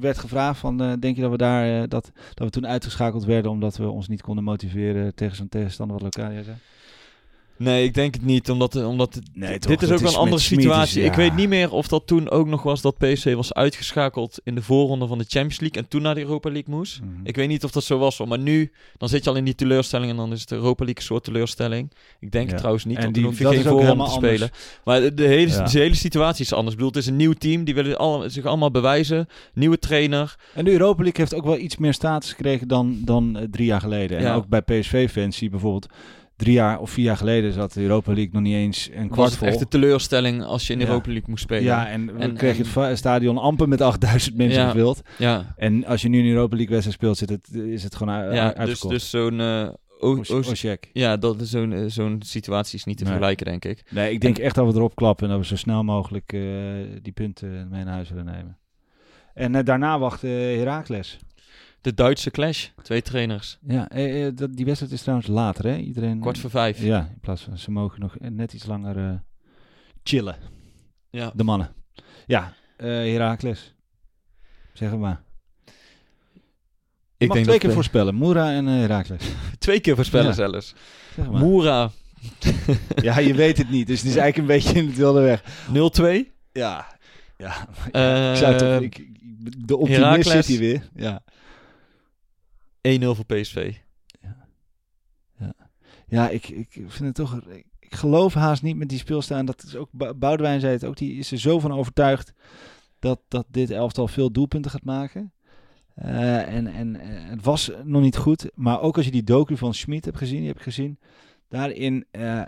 werd gevraagd van, eh, denk je dat we daar, eh, dat, dat we toen uitgeschakeld werden omdat we ons niet konden motiveren tegen zo'n tegenstander wat Locadia zei? Nee, ik denk het niet, omdat, omdat het- Nee, dit toch, is dat ook is een andere is- situatie. Ik weet niet meer of dat toen ook nog was dat PSV was uitgeschakeld in de voorronde van de Champions League en toen naar de Europa League moest. Mhm. Ik weet niet of dat zo was, maar nu dan zit je al in die teleurstelling en dan is de Europa League een soort teleurstelling. Ik denk Ja. het trouwens niet, En want die- hoef je dat geen is voorronde te spelen. Maar de, de hele, Ja. de hele situatie is anders. Ik bedoel, het is een nieuw team, die willen alle, zich allemaal bewijzen. Nieuwe trainer. En de Europa League heeft ook wel iets meer status gekregen dan, dan eh, drie jaar geleden. En ook bij PSV-fans zie je bijvoorbeeld drie jaar of vier jaar geleden zat de Europa League nog niet eens een kwart vol. echt een teleurstelling als je in de Ja. Europa League moest spelen. Ja, en, En- kreeg je het stadion amper met 8000 mensen Ja. gevuld. ja. En als je nu een Europa League wedstrijd speelt, zit het, is het gewoon u- ja dus, dus zo'n... Osijek. Ja, dat is zo'n eh, zo'n situatie is niet te Nee. vergelijken, denk ik. Nee, ik denk echt dat we erop klappen en dat we zo snel mogelijk eh, die punten mee naar huis willen nemen. En daarna wacht Herakles. De Duitse clash, twee trainers. Ja, eh, eh, dat, die wedstrijd is trouwens later, hè? Iedereen. Kwart voor vijf. Ja, in plaats van ze mogen nog net iets langer eh, chillen, Ja. de mannen. Ja, eh Herakles. Zeg het maar. Ik mag denk twee dat keer voorspellen, Moera en eh, Herakles. twee keer voorspellen Ja. zelfs. Zeg maar. Moera Ja, je weet het niet, dus het is eigenlijk een beetje in het wilde weg. 0-2. Ja, ja. Eh, ik zou toch, ik, ik- de optimist Heracles. zit hier weer. Ja. 1-0 voor PSV. Ja, ik, ik vind het toch. Ik, geloof haast niet met die speelstaan. Dat is ook Bou- Boudewijn zei het ook. Die is er zo van overtuigd dat, dat dit elftal veel doelpunten gaat maken. Eh, en en eh, het was nog niet goed. Maar ook als je die docu van Schmid hebt gezien, die heb ik gezien. Daarin eh,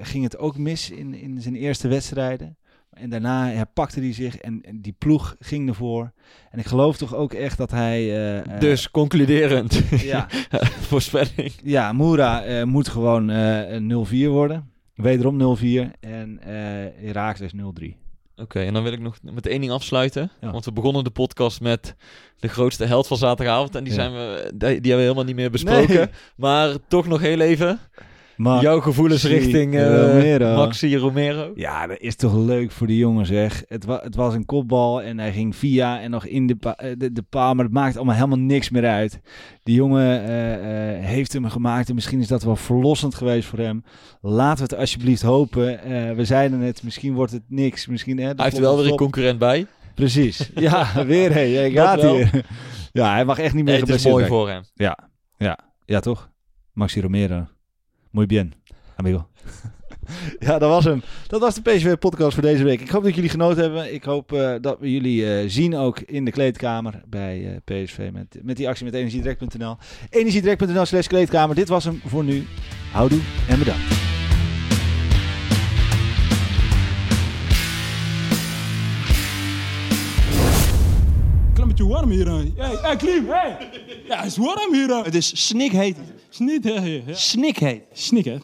ging het ook mis in, in zijn eerste wedstrijden. En daarna herpakte hij zich en, en die ploeg ging ervoor. En ik geloof toch ook echt dat hij... eh, eh, dus concluderend. Ja. Voorspelling. Ja, Moera eh, moet gewoon een 0-4 worden. Wederom 0-4. En eh Herakles 0-3. Oké, en dan wil ik nog met één ding afsluiten. Ja. Want we begonnen de podcast met de grootste held van zaterdagavond. En die, Ja. zijn we, die, die hebben we helemaal niet meer besproken. Nee. Maar toch nog heel even. Maar Jouw gevoelens Maxi richting eh, Romero. Maxi Romero. ja, dat is toch leuk voor die jongen zeg. Het, wa het was een kopbal en hij ging via en nog in de, pa eh, de, de paal. Maar het maakt allemaal helemaal niks meer uit. Die jongen eh, eh, heeft hem gemaakt en misschien is dat wel verlossend geweest voor hem. Laten we het alsjeblieft hopen. Eh, we zeiden het, misschien wordt het niks. Misschien, hè, Hij heeft er wel weer een concurrent bij. Precies. Ja, weer. Ja, Dat gaat hier. Ja, hij mag echt niet meer Nee, het is mooi voor hem. Ja, toch? Maxi Romero. Muy bien, amigo. ja, dat was hem. Dat was de PSV-podcast voor deze week. Ik hoop dat jullie genoten hebben. Ik hoop eh, dat we jullie eh, zien ook in de kleedkamer bij eh, PSV met, met die actie met energiedirect.nl. Energiedirect.nl slash kleedkamer. Dit was hem voor nu. Houdoe en bedankt. Klimmetje warm hier. Hey, hey, Klim, hey. Ja, het is warm hier. Het is snikheet. Snikheet. Snikheet. Snikheet.